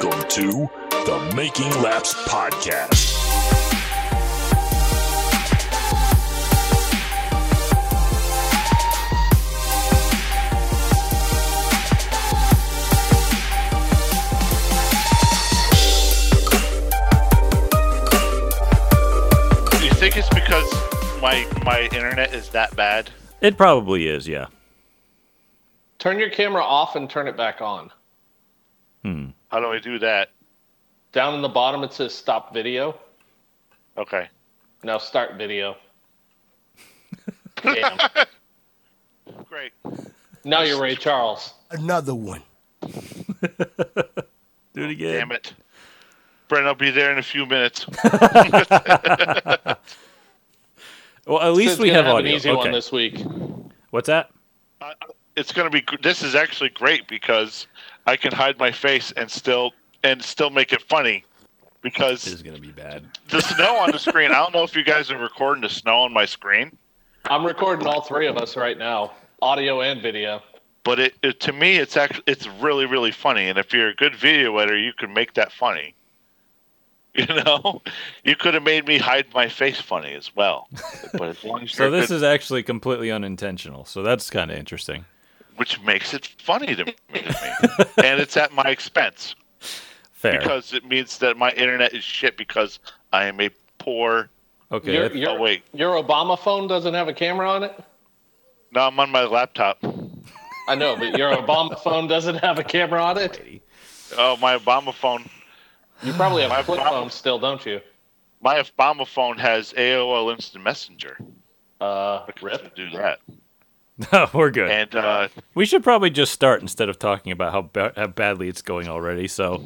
Welcome to the Making Laps Podcast. Do you think it's because my my internet is that bad? It probably is, yeah. Turn your camera off and turn it back on. Hmm. How do I do that? Down in the bottom it says stop video. Okay. Now start video. Damn. Great. Now you're Ray Charles. Another one. Do it again. Damn it. Brent, I'll be there in a few minutes. Well, at least Sid's we gonna have an easy okay. one this week. What's that? Uh, it's gonna be. This is actually great because I can hide my face and still and still make it funny because This because is gonna be bad. the snow on the screen. I don't know if you guys are recording the snow on my screen, I'm recording all three of us right now, audio and video. but it, it to me it's actually it's really really funny. And if you're a good video editor, you can make that funny. You know, you could have made me hide my face funny as well. But as long as So this good- is actually completely unintentional. So that's kind of interesting. Which makes it funny to me, to me. and it's at my expense Fair. because it means that my internet is shit because I am a poor. okay. Your, that- your, oh, wait. your Obama phone doesn't have a camera on it? No, I'm on my laptop. I know, but your Obama phone doesn't have a camera on it? Oh, my Obama phone. You probably have My a flip Obama- phone still, don't you? My Obama phone has AOL Instant Messenger. Uh, I rip. do that. no, we're good. And uh, we should probably just start instead of talking about how, ba- how badly it's going already. So,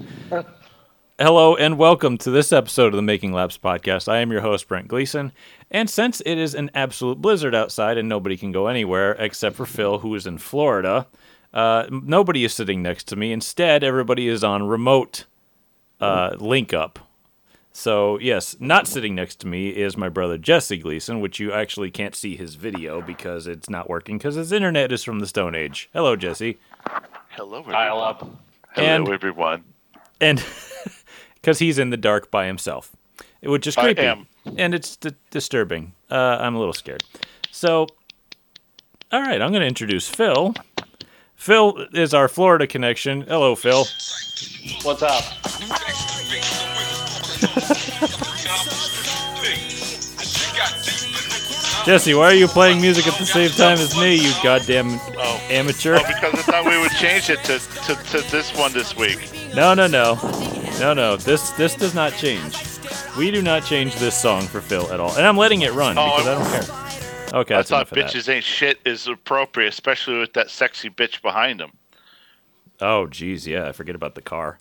hello and welcome to this episode of the Making Laps podcast. I am your host, Brent Gleason. And since it is an absolute blizzard outside and nobody can go anywhere except for Phil, who is in Florida, uh, nobody is sitting next to me. Instead, everybody is on remote uh, link up. So, yes, not sitting next to me is my brother Jesse Gleason, which you actually can't see his video because it's not working because his internet is from the Stone Age. Hello, Jesse. hello, everyone. Dial up. Hello, And- everyone. And because he's in the dark by himself, which is I creepy. am. And it's d- disturbing. Uh, I'm a little scared. So, all right, I'm going to introduce Phil. Phil is our Florida connection. Hello, Phil. What's up? Jesse, why are you playing music at the same time as me, you goddamn Oh. amateur? Oh, because I thought we would change it to, to, to this one this week. No, no, no, no, no. This this does not change. We do not change this song for Phil at all, and I'm letting it run Oh, because I I- don't care. Okay, I thought bitches ain't shit is appropriate, especially with that sexy bitch behind him. Oh, geez, yeah, I forget about the car.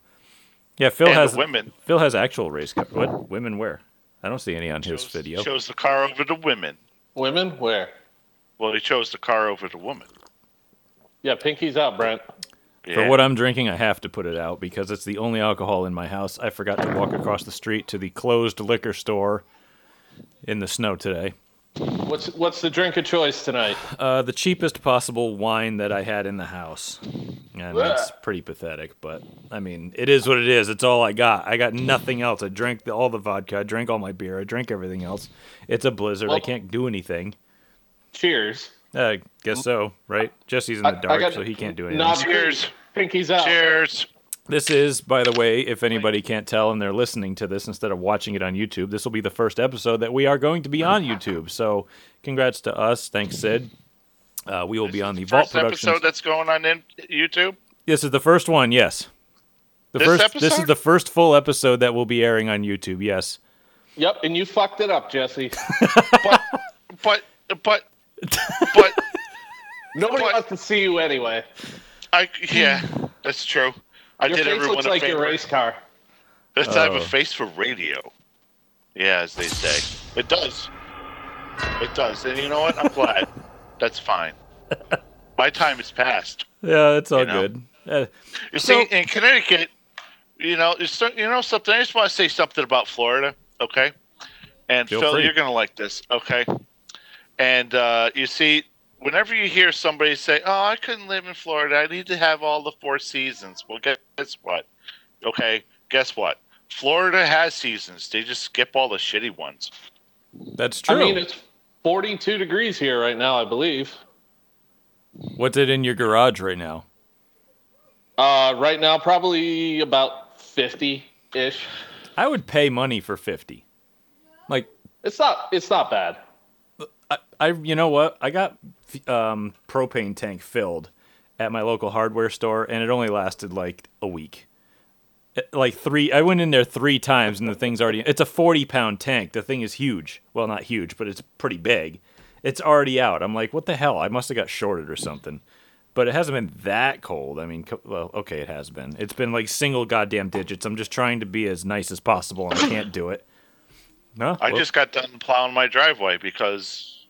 Yeah, Phil And has women. Phil has actual race car. What women wear? I don't see any on his Shows- video. Shows the car over the women. Women? Where? Well, he chose the car over the woman. Yeah, pinky's out, Brent. For what I'm drinking, I have to put it out because it's the only alcohol in my house. I forgot to walk across the street to the closed liquor store in the snow today. What's what's the drink of choice tonight? Uh, the cheapest possible wine that I had in the house. And it's pretty pathetic, but I mean, it is what it is. It's all I got. I got nothing else. I drank the, all the vodka. I drank all my beer. I drank everything else. It's a blizzard. I can't do anything. Cheers. I guess so, right? Jesse's in the I- I dark, got- so he can't do anything. Knob Cheers. Pinky's out. Cheers. This is, by the way, if anybody can't tell and they're listening to this instead of watching it on YouTube, this will be the first episode that we are going to be on YouTube. So, congrats to us. Thanks, Sid. Uh, we will be on the Vault First Productions. episode that's going on in YouTube. This is the first one, yes. The This first this is the first full episode that will be airing on YouTube, yes. Yep, and you fucked it up, Jesse. But, but, but, but, Nobody What? wants to see you anyway. I yeah, that's true. I Your did face everyone looks a like favor. your race car. That's I have Oh. a face for radio. Yeah, as they say, it does. It does, and you know what? I'm glad. That's fine. My time is past. Yeah, it's all You know? good. Uh, You So- see, in Connecticut, you know, you know something. I just want to say something about Florida, okay? And Feel Phil, free. you're gonna like this, okay? And uh, you see, whenever you hear somebody say, "Oh, I couldn't live in Florida. I need to have all the four seasons," well, guess what? Okay, guess what? Florida has seasons. They just skip all the shitty ones. That's true. I mean, it's 42 degrees here right now, I believe. What's it in your garage right now? Uh, right now, probably about 50 ish. I would pay money for 50. Like It's not. It's not bad. I, I you know what? I got um, propane tank filled at my local hardware store, and it only lasted like a week. It- Like three, I went in there three times, and the thing's already. It's a forty pound tank. The thing is huge. Well, not huge, but it's pretty big. It's already out. I'm like, what the hell? I must have got shorted or something. But it hasn't been that cold. I mean, co- well, okay, it has been. It's been like single goddamn digits. I'm just trying to be as nice as possible, and I can't do it. No, I well, just got done plowing my driveway because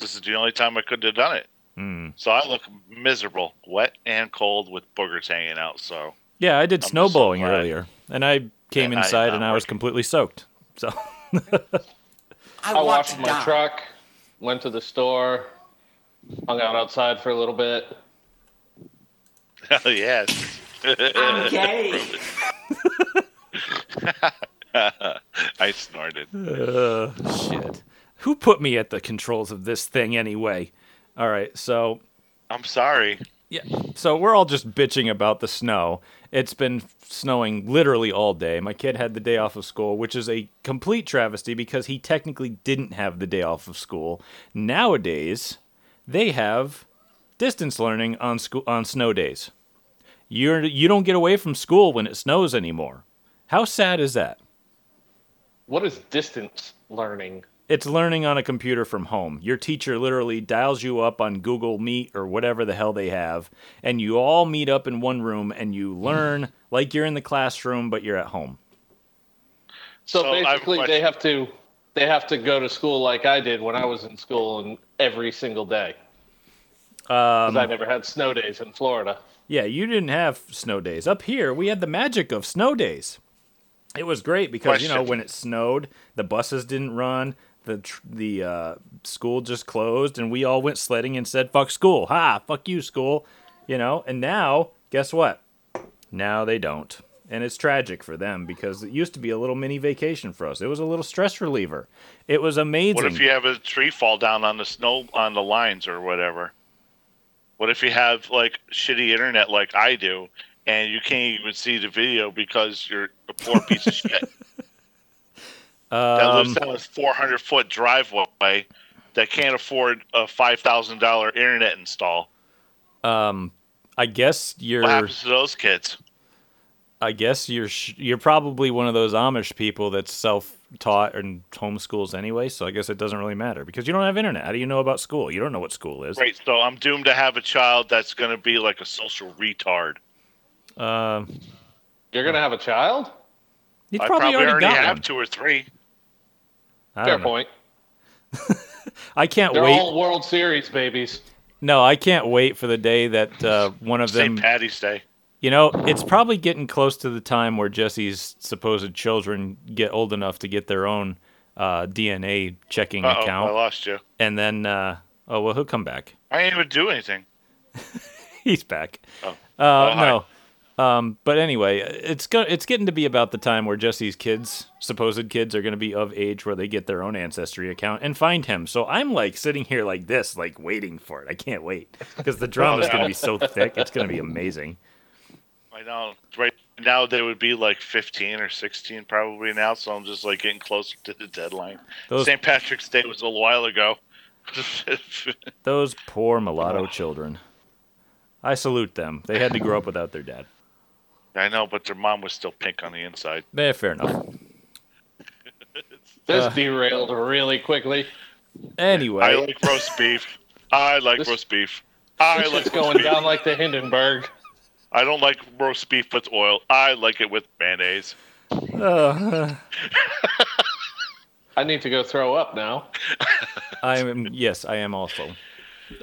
this is the only time I could have done it. Hmm. So I look miserable, wet and cold with boogers hanging out. So Yeah, I did I'm just snow blowing glad. earlier, and I came And inside I'm and I was working. completely soaked. So I, I washed my die. truck, went to the store, hung out outside for a little bit. hell yes. I'm gay. I snorted. uh, shit. Who put me at the controls of this thing anyway? All right, so I'm sorry. yeah, so we're all just bitching about the snow. It's been snowing literally all day. My kid had the day off of school, which is a complete travesty because he technically didn't have the day off of school. Nowadays, they have distance learning on school on snow days. You're you don't get away from school when it snows anymore. How sad is that? What is distance learning? It's learning on a computer from home. Your teacher literally dials you up on Google Meet or whatever the hell they have, and you all meet up in one room and you learn like you're in the classroom, but you're at home. So, So I have basically, they have to they have to go to school like I did when I was in school, and every single day. Um, because I never had snow days in Florida. Yeah, you didn't have snow days. Up here, we had the magic of snow days. It was great because you know when it snowed, the buses didn't run, the the uh, school just closed, and we all went sledding and said "fuck school." Ha, fuck you, school. You know, and now guess what? Now they don't, and it's tragic for them because it used to be a little mini vacation for us. It was a little stress reliever. It was amazing. What if you have a tree fall down on the snow on the lines or whatever? What if you have like shitty internet like I do, and you can't even see the video because you're a poor piece of shit that um, lives down a 400 foot driveway that can't afford a five thousand dollar internet install? I guess you're. What happens to those kids? I guess you're sh- you're probably one of those Amish people that's self-taught and homeschools anyway. So I guess it doesn't really matter because you don't have internet. How do you know about school? You don't know what school is. Right, so I'm doomed to have a child that's going to be like a social retard. Uh, You're gonna have a child? you I probably, probably, already, already got have one. two or three. I Fair point. I can't They're wait. all World Series babies. No, I can't wait for the day that uh, one of them. St. Patty's Day. You know, it's probably getting close to the time where Jesse's supposed children get old enough to get their own uh, DNA checking Uh oh, I lost you. and then uh, oh well, he'll come back. I didn't even do anything. He's back. Oh. Uh, hi. Um, but anyway, it's go- it's getting to be about the time where Jesse's kids, supposed kids, are going to be of age where they get their own ancestry account and find him. So I'm like sitting here like this, like waiting for it. I can't wait because the drama is going to be so thick. It's going to be amazing. I know. Right now they would be like 15 or 16 probably now, so I'm just like getting closer to the deadline. Those St. Patrick's Day was a little while ago. those poor mulatto children. I salute them. They had to grow up without their dad. I know, but their mom was still pink on the inside. Yeah, fair enough. This Uh. derailed really quickly. Anyway, I like roast beef. I like This- roast beef. I like is roast going beef. down like the Hindenburg. I don't like roast beef with oil. I like it with mayonnaise. I need to go throw up now. I am yes, I am also.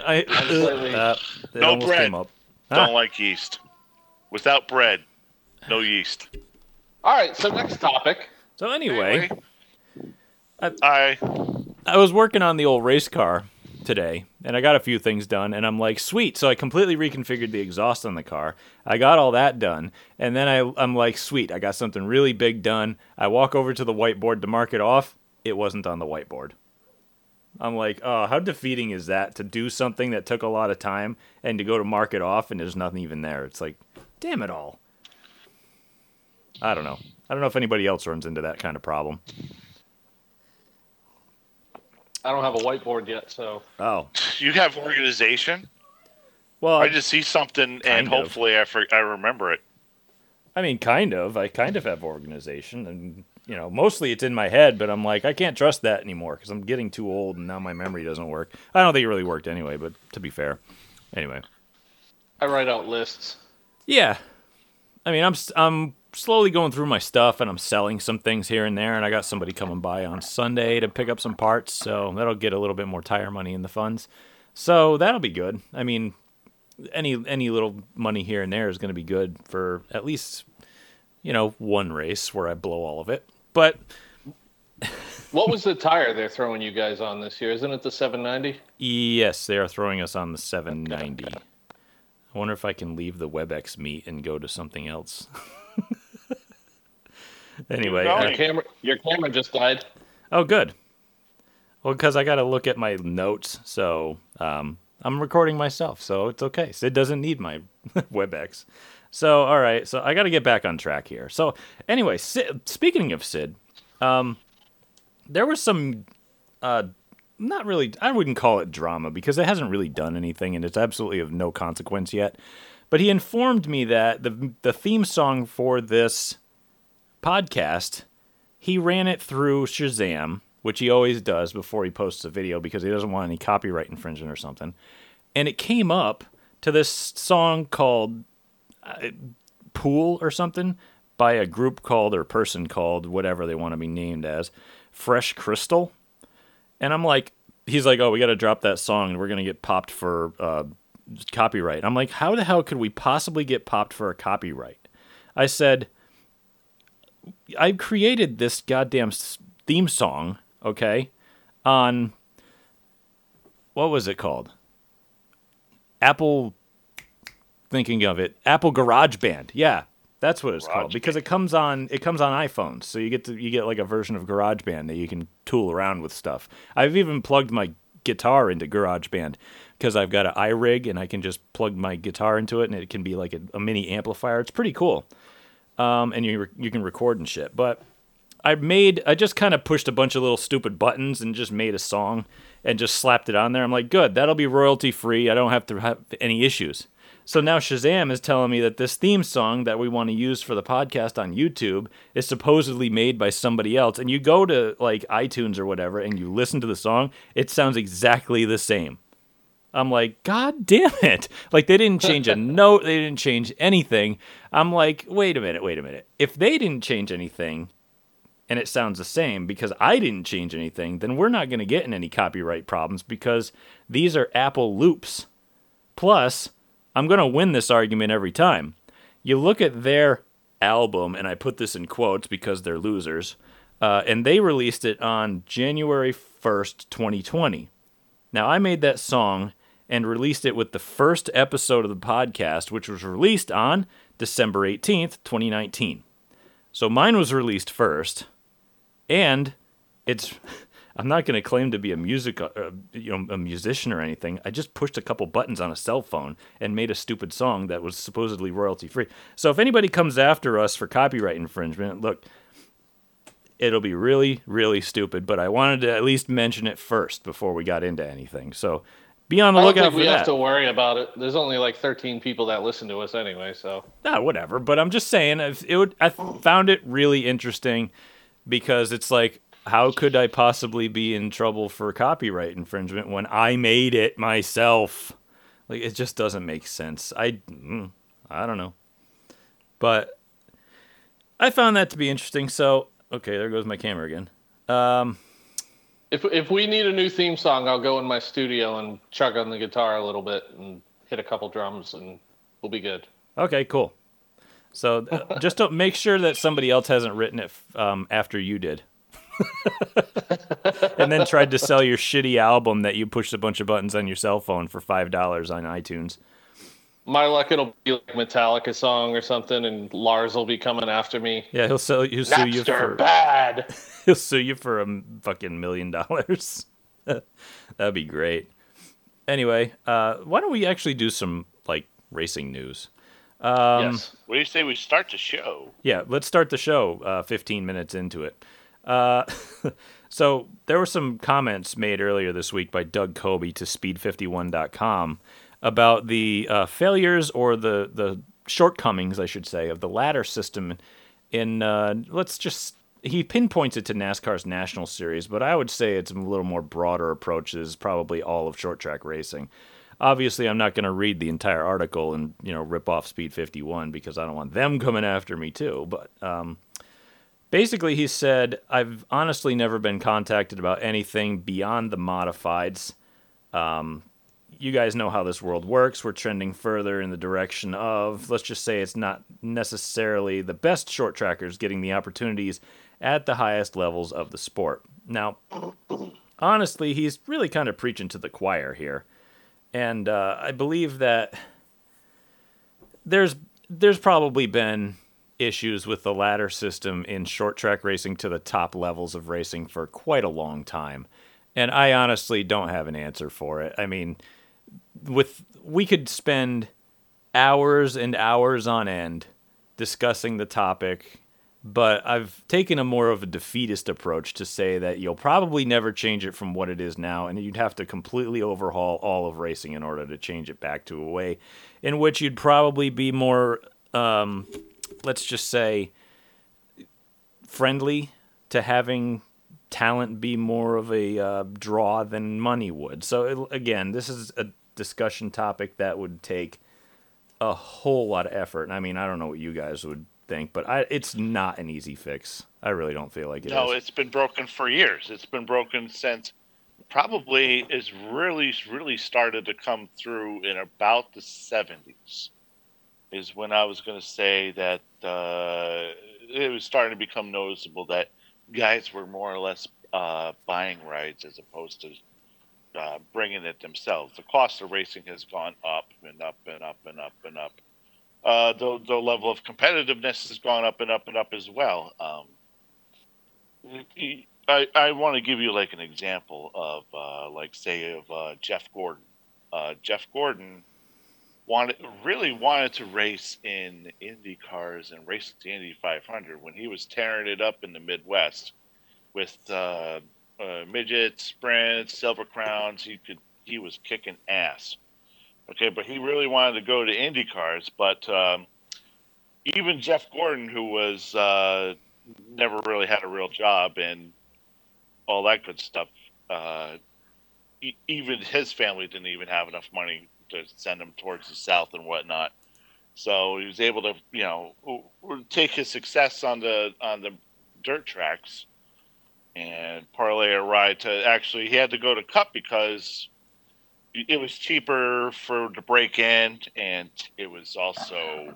I uh, No bread. came up. Don't Ah. like yeast. Without bread, no yeast. All right, so next topic. So anyway, I I was working on the old race car today, and I got a few things done, and I'm like, sweet. So I completely reconfigured the exhaust on the car. I got all that done, and then I, I'm like, sweet. I got something really big done. I walk over to the whiteboard to mark it off. It wasn't on the whiteboard. I'm like, oh, how defeating is that to do something that took a lot of time and to go to mark it off and there's nothing even there? It's like, damn it all. I don't know. I don't know if anybody else runs into that kind of problem. I don't have a whiteboard yet, so Oh, You have organization. well, I just see something, and of. hopefully I for, I remember it. I mean, kind of. I kind of have organization, and you know, mostly it's in my head. But I'm like, I can't trust that anymore because I'm getting too old, and now my memory doesn't work. I don't think it really worked anyway. But to be fair, anyway, I write out lists. yeah. I mean, I'm s- I'm slowly going through my stuff, and I'm selling some things here and there. And I got somebody coming by on Sunday to pick up some parts, so that'll get a little bit more tire money in the funds. So that'll be good. I mean, any any little money here and there is going to be good for at least you know one race where I blow all of it. But What was the tire they're throwing you guys on this year? Isn't it the 790? yes, they are throwing us on the 790. I wonder if I can leave the WebEx meet and go to something else. anyway, uh, Your camera, your camera just died. oh good. Well, because I got to look at my notes, so um, I'm recording myself, so it's okay. Sid doesn't need my WebEx. So, all right, so I got to get back on track here. So, anyway, Sid, speaking of Sid, um, there was some, uh, not really, I wouldn't call it drama because it hasn't really done anything and it's absolutely of no consequence yet. But he informed me that the the theme song for this podcast, he ran it through Shazam, which he always does before he posts a video because he doesn't want any copyright infringement or something. And it came up to this song called uh, Pool or something by a group called or person called whatever they want to be named as Fresh Crystal. And I'm like, he's like, oh, we got to drop that song and we're going to get popped for uh, copyright. I'm like, how the hell could we possibly get popped for a copyright? I said, I created this goddamn theme song, okay, on what was it called? Apple thinking of it, Apple Garage Band. Yeah, that's what it's called Garage because it comes on it comes on iPhones. So you get to you get like a version of Garage Band that you can tool around with stuff. I've even plugged my guitar into Garage Band because I've got an iRig and I can just plug my guitar into it and it can be like a, a mini amplifier. It's pretty cool. Um, and you re- you can record and shit. But I made I just kind of pushed a bunch of little stupid buttons and just made a song and just slapped it on there. I'm like, good, that'll be royalty free. I don't have to have any issues. So now Shazam is telling me that this theme song that we want to use for the podcast on YouTube is supposedly made by somebody else. And you go to like iTunes or whatever and you listen to the song, it sounds exactly the same. I'm like, God damn it. Like, they didn't change a note, they didn't change anything. I'm like, wait a minute, wait a minute. If they didn't change anything and it sounds the same because I didn't change anything, then we're not going to get in any copyright problems because these are Apple loops. Plus, I'm going to win this argument every time. You look at their album, and I put this in quotes because they're losers, uh, and they released it on January 1st, 2020. Now, I made that song and released it with the first episode of the podcast, which was released on December 18th, 2019. So mine was released first, and it's. I'm not going to claim to be a music, uh, you know, a musician or anything. I just pushed a couple buttons on a cell phone and made a stupid song that was supposedly royalty free. So if anybody comes after us for copyright infringement, look, it'll be really, really stupid. But I wanted to at least mention it first before we got into anything. So be on the lookout for we that. have to worry about it. There's only like 13 people that listen to us anyway, so Ah, whatever. But I'm just saying, if it would, I found it really interesting because it's like, how could I possibly be in trouble for copyright infringement when I made it myself? Like, it just doesn't make sense. I, mm, I don't know. But I found that to be interesting. So, okay, there goes my camera again. Um, if if we need a new theme song, I'll go in my studio and chug on the guitar a little bit and hit a couple drums, and we'll be good. okay, cool. So uh, just don't make sure that somebody else hasn't written it um, after you did. and then tried to sell your shitty album that you pushed a bunch of buttons on your cell phone for five dollars on iTunes. My luck, it'll be like Metallica song or something, and Lars will be coming after me. Yeah, he'll sell he'll sue you Napster for bad. he'll sue you for a fucking million dollars. That'd be great. Anyway, uh, why don't we actually do some like racing news? Um, yes. What do you say we start the show? Yeah, let's start the show. Uh, 15 minutes into it. Uh, so there were some comments made earlier this week by Doug Coby to Speed51.com about the uh, failures or the the shortcomings, I should say, of the ladder system. In uh, let's just he pinpoints it to NASCAR's National Series, but I would say it's a little more broader approach. Is probably all of short track racing. Obviously, I'm not going to read the entire article and you know rip off Speed 51 because I don't want them coming after me too. But um, basically, he said, "I've honestly never been contacted about anything beyond the modifieds. Um, you guys know how this world works. We're trending further in the direction of, let's just say, it's not necessarily the best short trackers getting the opportunities at the highest levels of the sport. Now, honestly, he's really kind of preaching to the choir here, and uh, I believe that there's there's probably been issues with the ladder system in short track racing to the top levels of racing for quite a long time. And I honestly don't have an answer for it. I mean, with we could spend hours and hours on end discussing the topic, but I've taken a more of a defeatist approach to say that you'll probably never change it from what it is now, and you'd have to completely overhaul all of racing in order to change it back to a way in which you'd probably be more, um, let's just say, friendly to having talent be more of a uh, draw than money would. So again, this is a discussion topic that would take a whole lot of effort. And I mean, I don't know what you guys would think, but I, it's not an easy fix. I really don't feel like it no, is. it's been broken for years. It's been broken since probably is really really started to come through in about the 70s is when I was going to say that uh, it was starting to become noticeable that guys were more or less uh, buying rides as opposed to uh, bringing it themselves. The cost of racing has gone up and up and up and up and up. Uh, the the level of competitiveness has gone up and up and up as well. Um, I I want to give you like an example of uh, like say of uh, Jeff Gordon. Uh, Jeff Gordon wanted really wanted to race in Indy cars and race the Indy 500 when he was tearing it up in the Midwest with uh, uh, midget sprints, silver crowns. He could he was kicking ass. Okay, but he really wanted to go to Indy cars. But um, even Jeff Gordon, who was uh, never really had a real job and all that good stuff, uh, e- even his family didn't even have enough money to send him towards the south and whatnot. So he was able to, you know, take his success on the on the dirt tracks and parlay a ride to actually he had to go to Cup because it was cheaper for to break in and it was also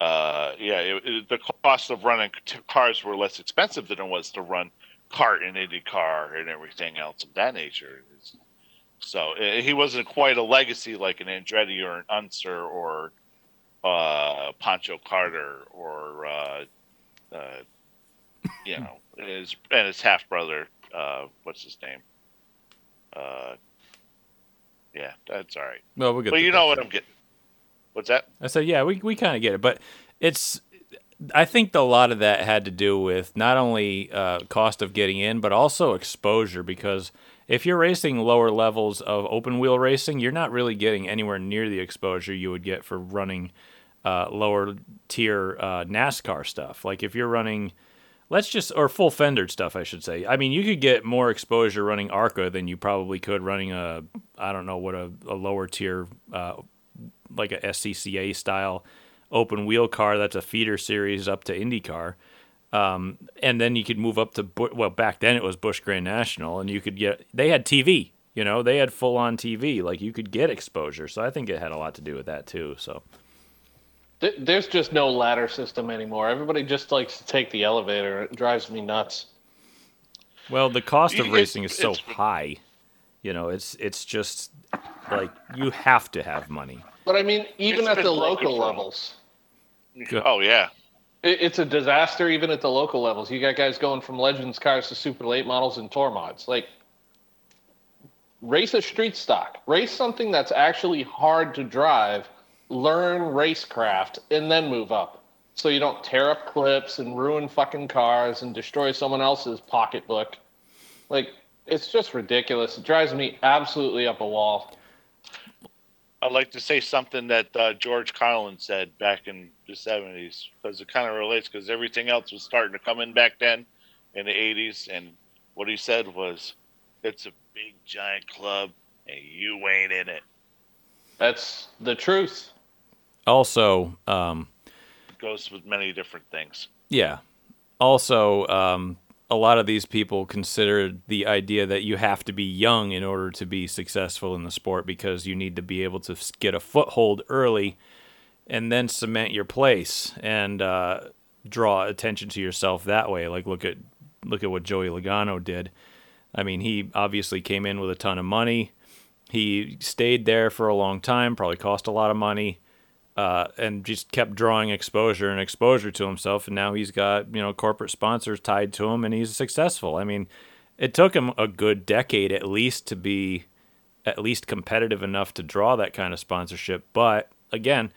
uh, yeah it, it, the cost of running cars were less expensive than it was to run kart and Indy car and everything else of that nature. So uh, he wasn't quite a legacy like an Andretti or an Unser or uh, Pancho Carter or uh, uh, you know his and his half brother. Uh, what's his name? Uh, yeah, that's all right. well, we'll get But you know what I'm getting. What's that? I said, yeah, we we kind of get it, but it's. I think a lot of that had to do with not only uh, cost of getting in, but also exposure. Because if you're racing lower levels of open wheel racing, you're not really getting anywhere near the exposure you would get for running uh, lower tier uh, NASCAR stuff. Like if you're running, let's just or full fendered stuff, I should say. I mean, you could get more exposure running ARCA than you probably could running a I don't know what a, a lower tier uh, like a SCCA style open wheel car that's a feeder series up to IndyCar. Um, and then you could move up to well back then it was Busch Grand National and you could get they had TV you know they had full on TV like you could get exposure so I think it had a lot to do with that too so There's just no ladder system anymore. Everybody just likes to take the elevator. It drives me nuts. Well, the cost of It's- racing is so high. You know, it's it's just like you have to have money. But I mean, even It's at the local levels, Oh yeah. it, it's a disaster. Even at the local levels, you got guys going from Legends cars to super late models and tour mods. Like, race a street stock, race something that's actually hard to drive, learn racecraft, and then move up. So you don't tear up clips and ruin fucking cars and destroy someone else's pocketbook. Like, it's just ridiculous. It drives me absolutely up a wall. I'd like to say something that uh, George Carlin said back in the 70s because it kind of relates because everything else was starting to come in back then in the 80s. And what he said was, It's a big, giant club, and you ain't in it. That's the truth. Also, um, It goes with many different things. Yeah. Also, um, a lot of these people consider the idea that you have to be young in order to be successful in the sport because you need to be able to get a foothold early and then cement your place and uh, draw attention to yourself that way. Like look at look at what Joey Logano did. I mean, he obviously came in with a ton of money. He stayed there for a long time, probably cost a lot of money uh, and just kept drawing exposure and exposure to himself. And now he's got you know corporate sponsors tied to him, and he's successful. I mean, it took him a good decade at least to be at least competitive enough to draw that kind of sponsorship. But again,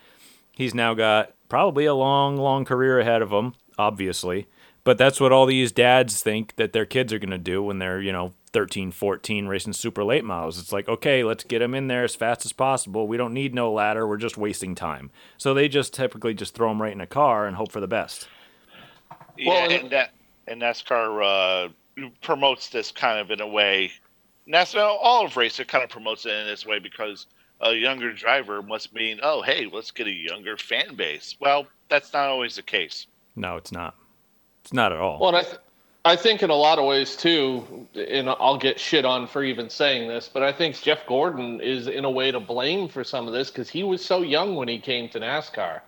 he's now got probably a long, long career ahead of him, obviously. But that's what all these dads think that their kids are going to do when they're, you know, 13, 14 racing super late models. It's like, okay, let's get them in there as fast as possible. We don't need no ladder. We're just wasting time. So they just typically just throw them right in a car and hope for the best. Yeah, Well, and that and NASCAR uh, promotes this kind of in a way. NASCAR, all of racing kind of promotes it in this way because a younger driver must mean, oh, hey, let's get a younger fan base. Well, that's not always the case. No, it's not. It's not at all. Well, and I, th- I think in a lot of ways too, and I'll get shit on for even saying this, but I think Jeff Gordon is in a way to blame for some of this because he was so young when he came to NASCAR,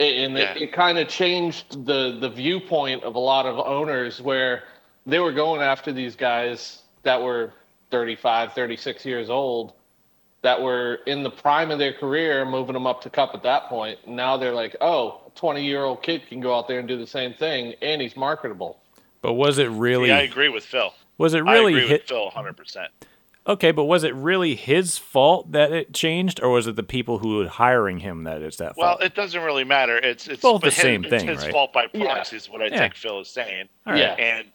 and it, Yeah. it kind of changed the the viewpoint of a lot of owners where they were going after these guys that were 35, 36 years old. That were in the prime of their career, moving them up to cup at that point. Now they're like, oh, a 20 year old kid can go out there and do the same thing, and he's marketable. But was it really? Yeah, I agree with Phil. was it I really agree hit? with Phil 100%. Okay, but was it really his fault that it changed, or was it the people who were hiring him that it's that Well, fault? it doesn't really matter. It's it's Both the his- same it's thing, his right? fault by Yeah. proxy is what I Yeah. think Phil is saying. All right. yeah. And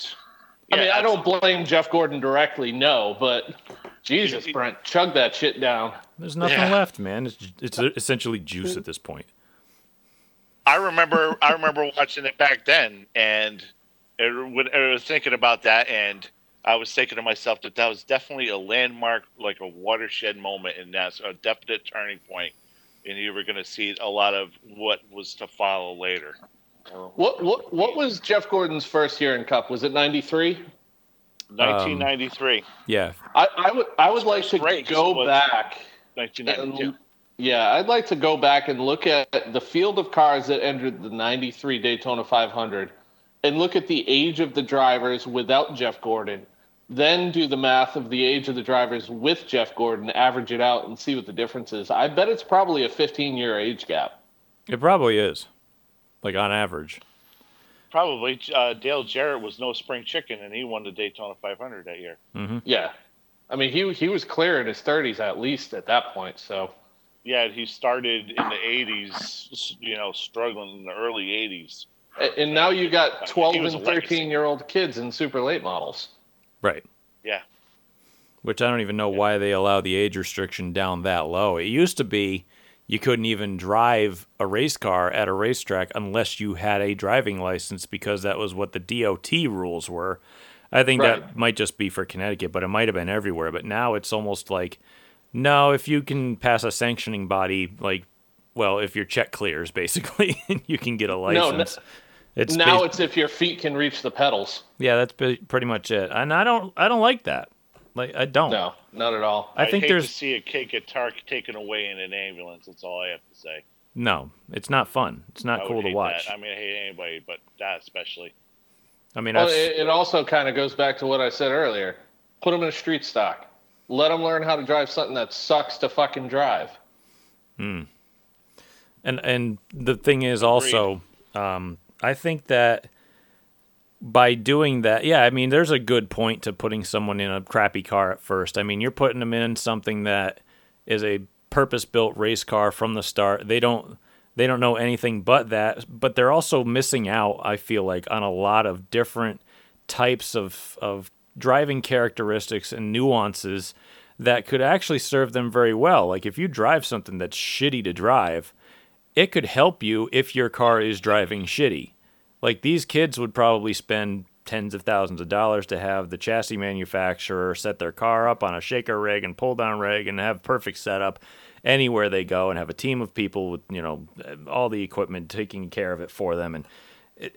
I mean, I don't blame Jeff Gordon directly, no, but Jesus, Brent, chug that shit down. There's nothing Yeah. left, man. It's it's essentially juice at this point. I remember I remember watching it back then, and it, Er, when er, I was thinking about that, and I was thinking to myself that that was definitely a landmark, like a watershed moment in that, a definite turning point. point, and you were going to see a lot of what was to follow later. What what what was Jeff Gordon's first year in Cup? Was it '93? 1993, um, Yeah, I, I would I would like to go back. 1992. And, yeah, I'd like to go back and look at the field of cars that entered the '93 Daytona 500, and look at the age of the drivers without Jeff Gordon. Then do the math of the age of the drivers with Jeff Gordon, average it out, and see what the difference is. I bet it's probably a 15 year age gap. it probably is, like on average. Probably uh, Dale Jarrett was no spring chicken, and he won the Daytona 500 that year. Yeah, I mean he he was clear in his 30s at least at that point. So Yeah, he started in the 80s, you know, struggling in the early 80s. A- and now you got 12 and 13 year old kids in super late models. Right. Yeah. Which I don't even know why they allow the age restriction down that low. It used to be you couldn't even drive a race car at a racetrack unless you had a driving license because that was what the DOT rules were. I think that might just be for Connecticut, but it might have been everywhere. But now it's almost like, no, if you can pass a sanctioning body, like, well, if your check clears, basically, you can get a no- license. it's now bas- it's if your feet can reach the pedals. yeah, that's pre- pretty much it. And I don't, I don't like that. Like, I don't. No, not at all. I think hate there's to see a kid get tar- taken away in an ambulance. That's all I have to say. No, it's not fun. It's not I cool to watch. That. I mean, I hate anybody, but that especially. I mean, Well, I've, it, it also kind of goes back to what I said earlier. Put them in a street stock. Let them learn how to drive something that sucks to fucking drive. Hmm. And and the thing is also, um, I think that by doing that, yeah, I mean, there's a good point to putting someone in a crappy car at first. I mean, you're putting them in something that is a purpose-built race car from the start. They don't they don't know anything but that, but they're also missing out. I feel like on a lot of different types of of driving characteristics and nuances that could actually serve them very well. Like if you drive something that's shitty to drive, it could help you if your car is driving shitty. Like these kids would probably spend tens of thousands of dollars to have the chassis manufacturer set their car up on a shaker rig and pull down rig and have perfect setup anywhere they go and have a team of people with you know all the equipment taking care of it for them. And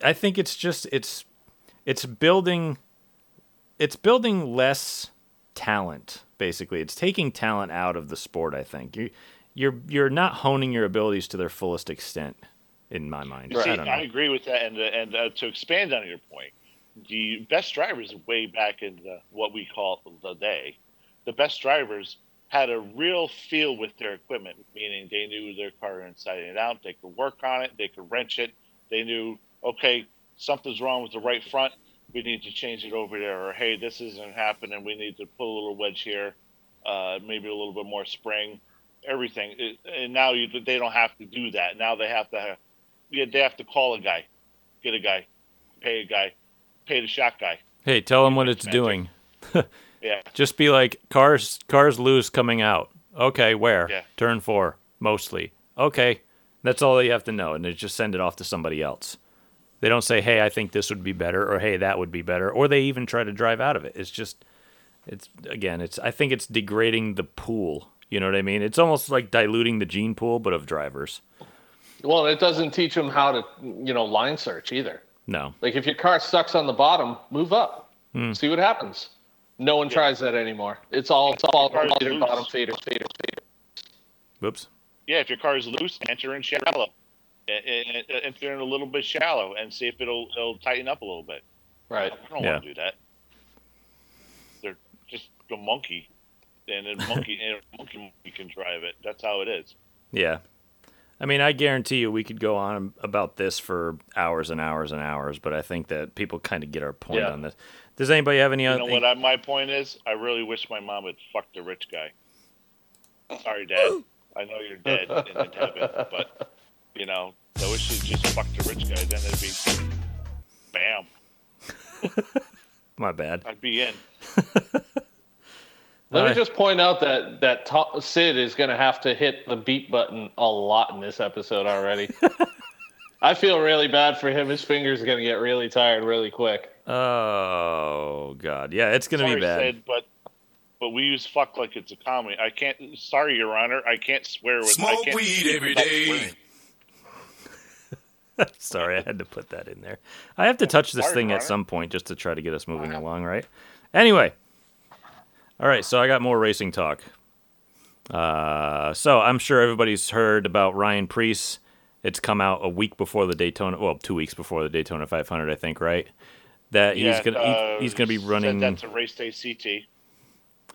I think it's just it's it's building it's building less talent basically. It's taking talent out of the sport i think. You you're you're not honing your abilities to their fullest extent in my mind See, i I agree with that, and uh, and uh, to expand on your point, the best drivers way back in the, what we call the day, the best drivers had a real feel with their equipment, meaning they knew their car inside and out. They could work on it. They could wrench it. They knew, okay, something's wrong with the right front. We need to change it over there. Or hey, this isn't happening. We need to put a little wedge here, uh, maybe a little bit more spring, everything. It, and now you, they don't have to do that. Now they have to have, yeah, they have to call a guy, get a guy, pay a guy, pay the shot guy. hey tell them what it's Magic. doing Yeah, just be like cars cars loose coming out okay where Yeah. turn four mostly okay that's all you have to know and they just send it off to somebody else they don't say hey i think this would be better or hey that would be better or they even try to drive out of it it's just it's again it's i think it's degrading the pool you know what i mean it's almost like diluting the gene pool but of drivers Well, it doesn't teach them how to, you know, line search either. no Like if your car sucks on the bottom, move up, Hmm. see what happens. No one tries that anymore. It's all it's all Car's feeder, loose. bottom feeder, feeder, feeder. whoops yeah. If your car is loose, enter in shallow, enter in a little bit shallow, and see if it'll it'll tighten up a little bit. Right. I don't Yeah. want to do that. They're just a monkey, and then monkey and monkey, monkey can drive it. That's how it is. Yeah. I mean, I guarantee you we could go on about this for hours and hours and hours, but I think that people kind of get our point Yeah. on this. Does anybody have any You other You know what I, my point is? I really wish my mom had fucked the rich guy. Sorry, Dad. I know you're dead in heaven, but you know, I wish she'd just fucked the rich guy. Then it'd be, bam, My bad. I'd be in. Let Alright. me just point out that that to- Sid is going to have to hit the beat button a lot in this episode already. I feel really bad for him. His fingers are going to get really tired really quick. Oh god. Yeah, it's going to be bad. Sid, but but we use fuck like it's a comedy. I can't. Sorry, Your Honor. I can't swear with. I Smoke can't weed speak every without day. swearing. Sorry, I had to put that in there. I have to touch this Sorry, thing at Connor. some point just to try to get us moving along, right? Anyway. All right, so I got more racing talk. Uh, so I'm sure everybody's heard about Ryan Preece. It's come out a week before the Daytona, well, two weeks before the Daytona 500, I think, right? That he's gonna uh, he- he's gonna be running. That's a race day CT.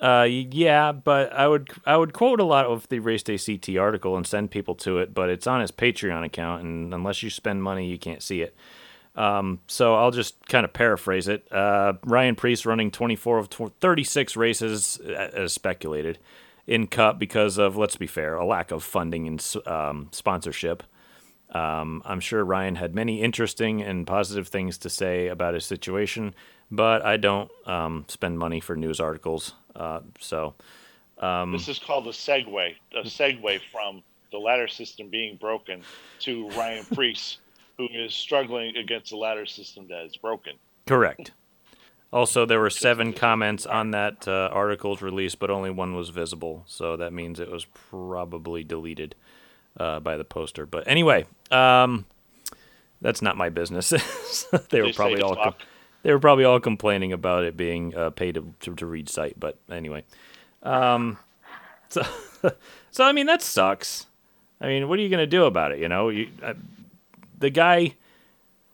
Uh, yeah, but I would I would quote a lot of the race day CT article and send people to it, but it's on his Patreon account, and unless you spend money, you can't see it. Um, so I'll just kind of paraphrase it. Uh, Ryan Preece running 24 of 36 races as speculated in Cup because of let's be fair, a lack of funding and um, sponsorship. Um, I'm sure Ryan had many interesting and positive things to say about his situation, but I don't um, spend money for news articles. Uh, so, um, This is called a segue. A segue from the ladder system being broken to Ryan Preece, who is struggling against a ladder system that is broken. correct. Also, there were seven comments on that uh, article's release, but only one was visible. So that means it was probably deleted uh, by the poster. But anyway, um, that's not my business. they were probably all. fuck. they were probably all complaining about it being a pay to, to, to read site, but anyway. Um, so, so I mean that sucks. I mean, what are you gonna do about it? You know, you, uh, the guy,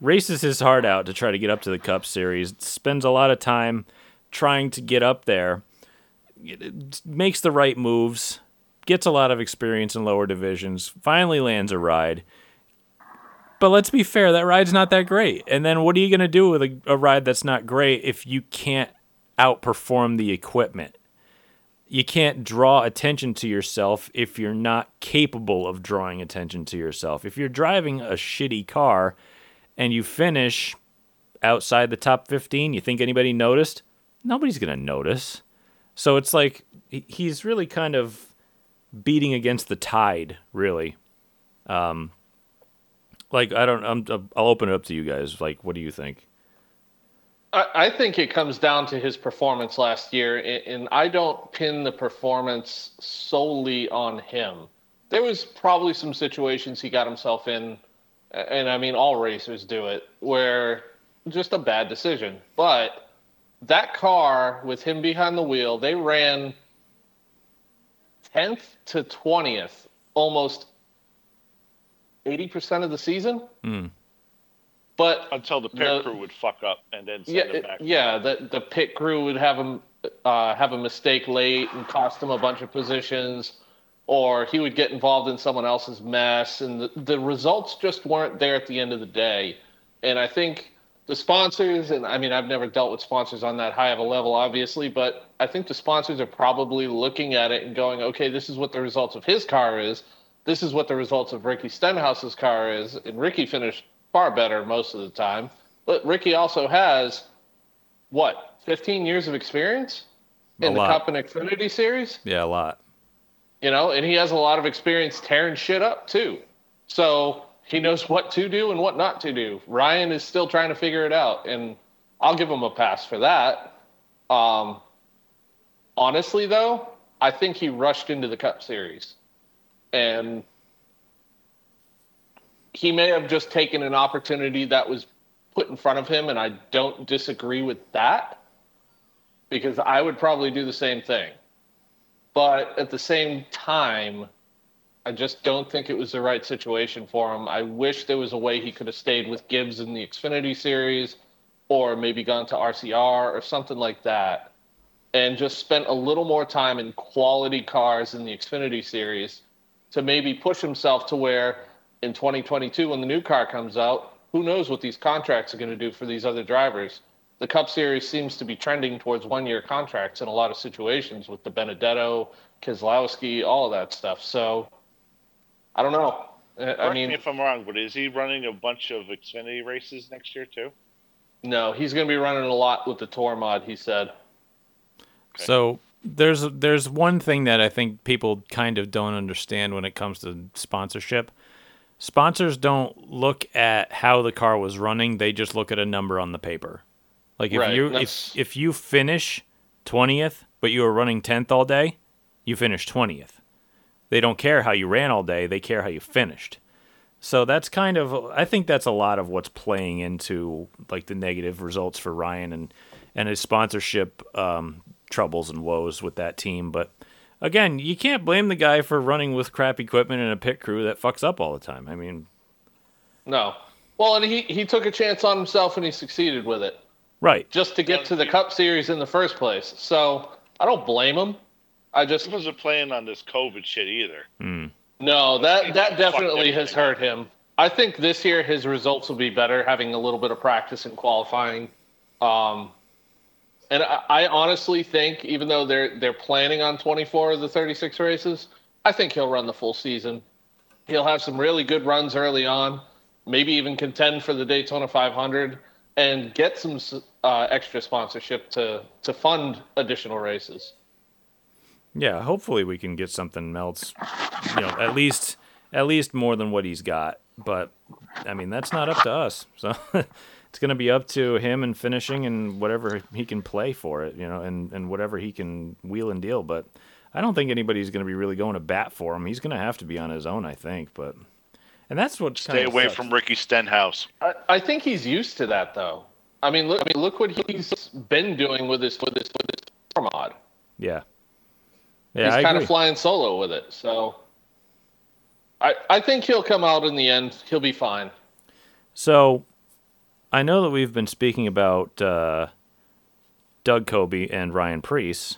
races his heart out to try to get up to the Cup Series, spends a lot of time trying to get up there, makes the right moves, gets a lot of experience in lower divisions, finally lands a ride. But let's be fair, that ride's not that great. And then what are you going to do with a, a ride that's not great if you can't outperform the equipment? You can't draw attention to yourself if you're not capable of drawing attention to yourself. If you're driving a shitty car and you finish outside the top 15, you think anybody noticed? Nobody's going to notice. So it's like he's really kind of beating against the tide, really. Um, like I don't, I'm, I'll open it up to you guys. Like, what do you think? I, think it comes down to his performance last year, and I don't pin the performance solely on him. There was probably some situations he got himself in, and I mean all racers do it, where just a bad decision. But that car with him behind the wheel, they ran 10th to 20th almost 80% of the season. Hmm. But Until the pit The- crew would fuck up and then send yeah, him back. yeah. The the pit crew would have him uh, have a mistake late and cost him a bunch of positions, or he would get involved in someone else's mess, and the, the results just weren't there at the end of the day. And I think the sponsors, and I mean, I've never dealt with sponsors on that high of a level, obviously, but I think the sponsors are probably looking at it and going, okay, this is what the results of his car is. This is what the results of Ricky Stenhouse's car is, and Ricky finished far better most of the time. But Ricky also has what 15 years of experience in the. Cup and Xfinity series, Yeah, a lot. you know, and he has a lot of experience tearing shit up too. So he knows what to do and what not to do. Ryan is still trying to figure it out, and I'll give him a pass for that. Um, honestly, though, I think he rushed into the Cup Series, and he may have just taken an opportunity that was put in front of him, and I don't disagree with that because I would probably do the same thing. But at the same time, I just don't think it was the right situation for him. I wish there was a way he could have stayed with Gibbs in the Xfinity series or maybe gone to RCR or something like that and just spent a little more time in quality cars in the Xfinity series to maybe push himself to where in 2022 when the new car comes out, who knows what these contracts are going to do for these other drivers. The Cup Series seems to be trending towards one-year contracts in a lot of situations with DiBenedetto, Keselowski, all of that stuff. So I don't know. Correct I mean, me if I'm wrong, but is he running a bunch of Xfinity races next year too? no, he's going to be running a lot with the Tour mod. He said. So there's there's one thing that I think people kind of don't understand when it comes to sponsorship. Sponsors don't look at how the car was running; they just look at a number on the paper. Like if Right, you if if you finish twentieth, but you were running tenth all day, you finish twentieth. They don't care how you ran all day; they care how you finished. So that's kind of I think that's a lot of what's playing into like the negative results for Ryan and and his sponsorship um, troubles and woes with that team. But again, you can't blame the guy for running with crap equipment and a pit crew that fucks up all the time. I mean, No. Well, and he, he took a chance on himself and he succeeded with it right? just to get to the Cup Series in the first place. So I don't blame him. I just He wasn't playing on this COVID shit either. no that that definitely has hurt him. I think this year his results will be better having a little bit of practice in qualifying. Um, and I, I honestly think, even though they're they're planning on 24 of the 36 races, I think he'll run the full season. He'll have some really good runs early on, maybe even contend for the Daytona 500 and get some uh, extra sponsorship to to fund additional races. Yeah, hopefully we can get something else. You know, at least at least more than what he's got. But I mean, that's not up to us. So it's going to be up to him and finishing and whatever he can play for it. You know, and and whatever he can wheel and deal. But I don't think anybody's going to be really going to bat for him. He's going to have to be on his own, I think. But and that's what Stay away from Ricky Stenhouse. I, I think he's used to that though. I mean, look, I mean, look what he's been doing with his with his with his tour mod. Yeah. Yeah, he's I kind agree. of flying solo with it. So I I think he'll come out in the end. He'll be fine. So I know that we've been speaking about uh, Doug Coby and Ryan Preece,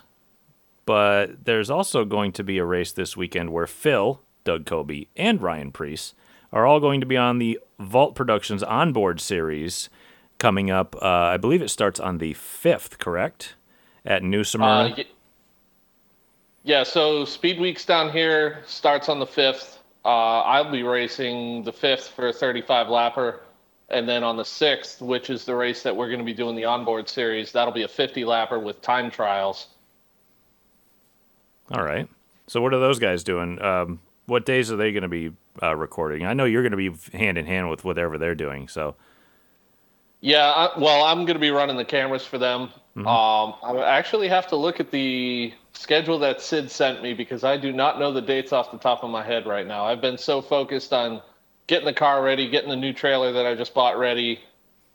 but there's also going to be a race this weekend where Phil, Doug Coby, and Ryan Preece are all going to be on the Vault Productions onboard series coming up. Uh, I believe it starts on the 5th, correct? At New Smyrna. Uh, y- yeah, so Speed Weeks down here starts on the 5th. Uh, I'll be racing the 5th for a 35 lapper. And then on the 6th, which is the race that we're going to be doing the onboard series, that'll be a 50 lapper with time trials. all right. So what are those guys doing? Um, what days are they going to be uh, recording? I know you're going to be hand in hand with whatever they're doing. So Yeah, I, well, I'm going to be running the cameras for them. Um, I actually have to look at the schedule that Sid sent me because I do not know the dates off the top of my head right now. I've been so focused on getting the car ready, getting the new trailer that I just bought ready.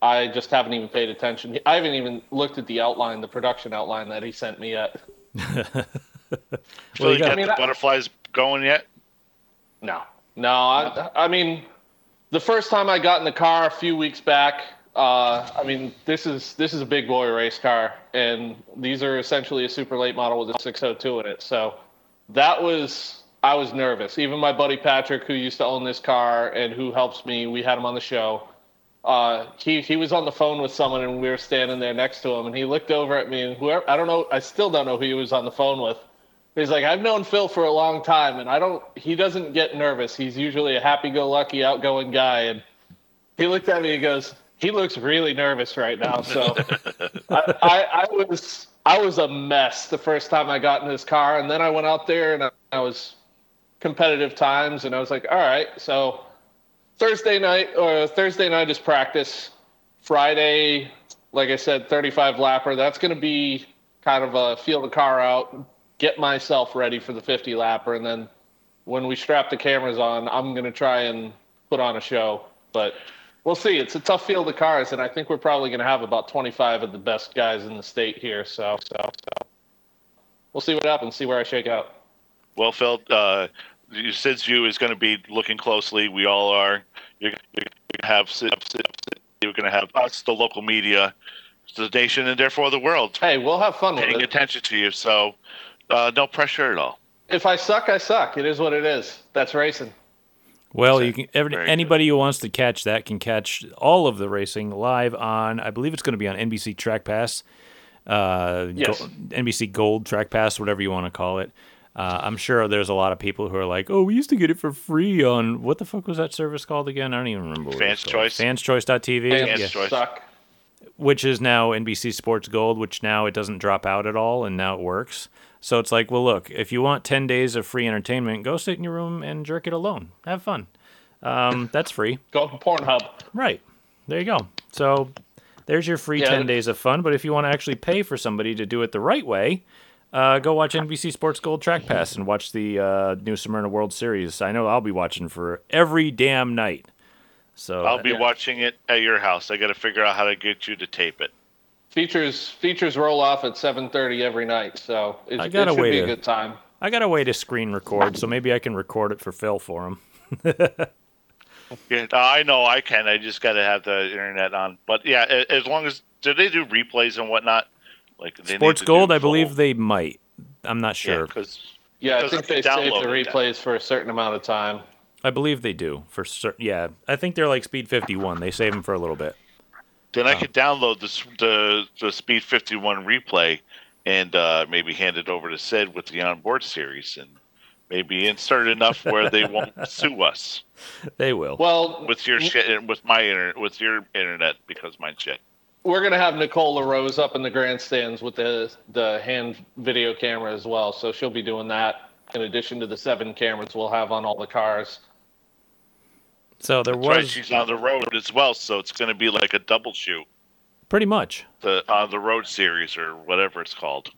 I just haven't even paid attention. I haven't even looked at the outline, the production outline that he sent me yet. So you you got- got I mean, the I- butterflies going yet? No, no. I, I mean, the first time I got in the car a few weeks back, uh, I mean, this is this is a big boy race car, and these are essentially a super late model with a 602 in it. So that was I was nervous. Even my buddy Patrick, who used to own this car and who helps me, we had him on the show. Uh, he he was on the phone with someone, and we were standing there next to him, and he looked over at me, and whoever I don't know, I still don't know who he was on the phone with. He's like, I've known Phil for a long time, and I don't. He doesn't get nervous. He's usually a happy-go-lucky, outgoing guy. And he looked at me and goes, "He looks really nervous right now." So I, I, I was, I was a mess the first time I got in this car, and then I went out there and I, I was competitive times, and I was like, all right. So Thursday night or Thursday night is practice. Friday, like I said, 35 lapper. That's going to be kind of a feel the car out, get myself ready for the 50 lapper, and then when we strap the cameras on, I'm going to try and put on a show. But we'll see. It's a tough field of cars, and I think we're probably going to have about 25 of the best guys in the state here. So, so, so we'll see what happens. See where I shake out. Well, Phil, uh, Sid's view is going to be looking closely. We all are. You're, you're going to have Sid, Sid, Sid, you're going to have us, the local media, the nation, and therefore the world Hey, we'll have fun with paying it. attention to you. So, uh, no pressure at all. If I suck, I suck. It is what it is. That's racing. Well, you can every, Very anybody who wants to catch that can catch all of the racing live on. I believe it's going to be on NBC Track Pass, uh, Yes. Go- NBC Gold Track Pass, whatever you want to call it. Uh, I'm sure there's a lot of people who are like, "Oh, we used to get it for free on what the fuck was that service called again? I don't even remember. Fans was called. Choice. Fanschoice.tv, Fans yeah. Choice. suck. which is now NBC Sports Gold, which now it doesn't drop out at all, and now it works. So it's like, well, look, if you want 10 days of free entertainment, go sit in your room and jerk it alone. Have fun. Um, that's free. Go to Pornhub. Right. There you go. So there's your free Yeah. 10 days of fun. But if you want to actually pay for somebody to do it the right way, uh, go watch NBC Sports Gold Track Pass and watch the uh, New Smyrna World Series. I know I'll be watching for every damn night. So I'll be watching it at your house. I got to figure out how to get you to tape it. Features features roll off at 7:30 every night, so it, I it got a should be to- a good time. I got a way to screen record, so maybe I can record it for Phil for him. Yeah, I know I can. I just got to have the internet on. But yeah, as long as do they do replays and whatnot? Like they Sports to Gold, I believe they might. I'm not Yeah, sure. 'cause- Yeah, I think they save the download it replays for a certain amount of time. I believe they do for certain. Yeah, I think they're like Speed 51. They save them for a little bit. then I could download the the the Speed 51 replay and uh, maybe hand it over to Sid with the onboard series and maybe insert enough where they won't sue us They will. Well, Mm-hmm. your shit with my internet with your internet because mine shit. We're gonna have Nicole LaRose up in the grandstands with the the hand video camera as well, so she'll be doing that in addition to the seven cameras we'll have on all the cars. so there That's right, was she's on the road as well, so it's going to be like a double shoot pretty much. the on the road series or whatever it's called.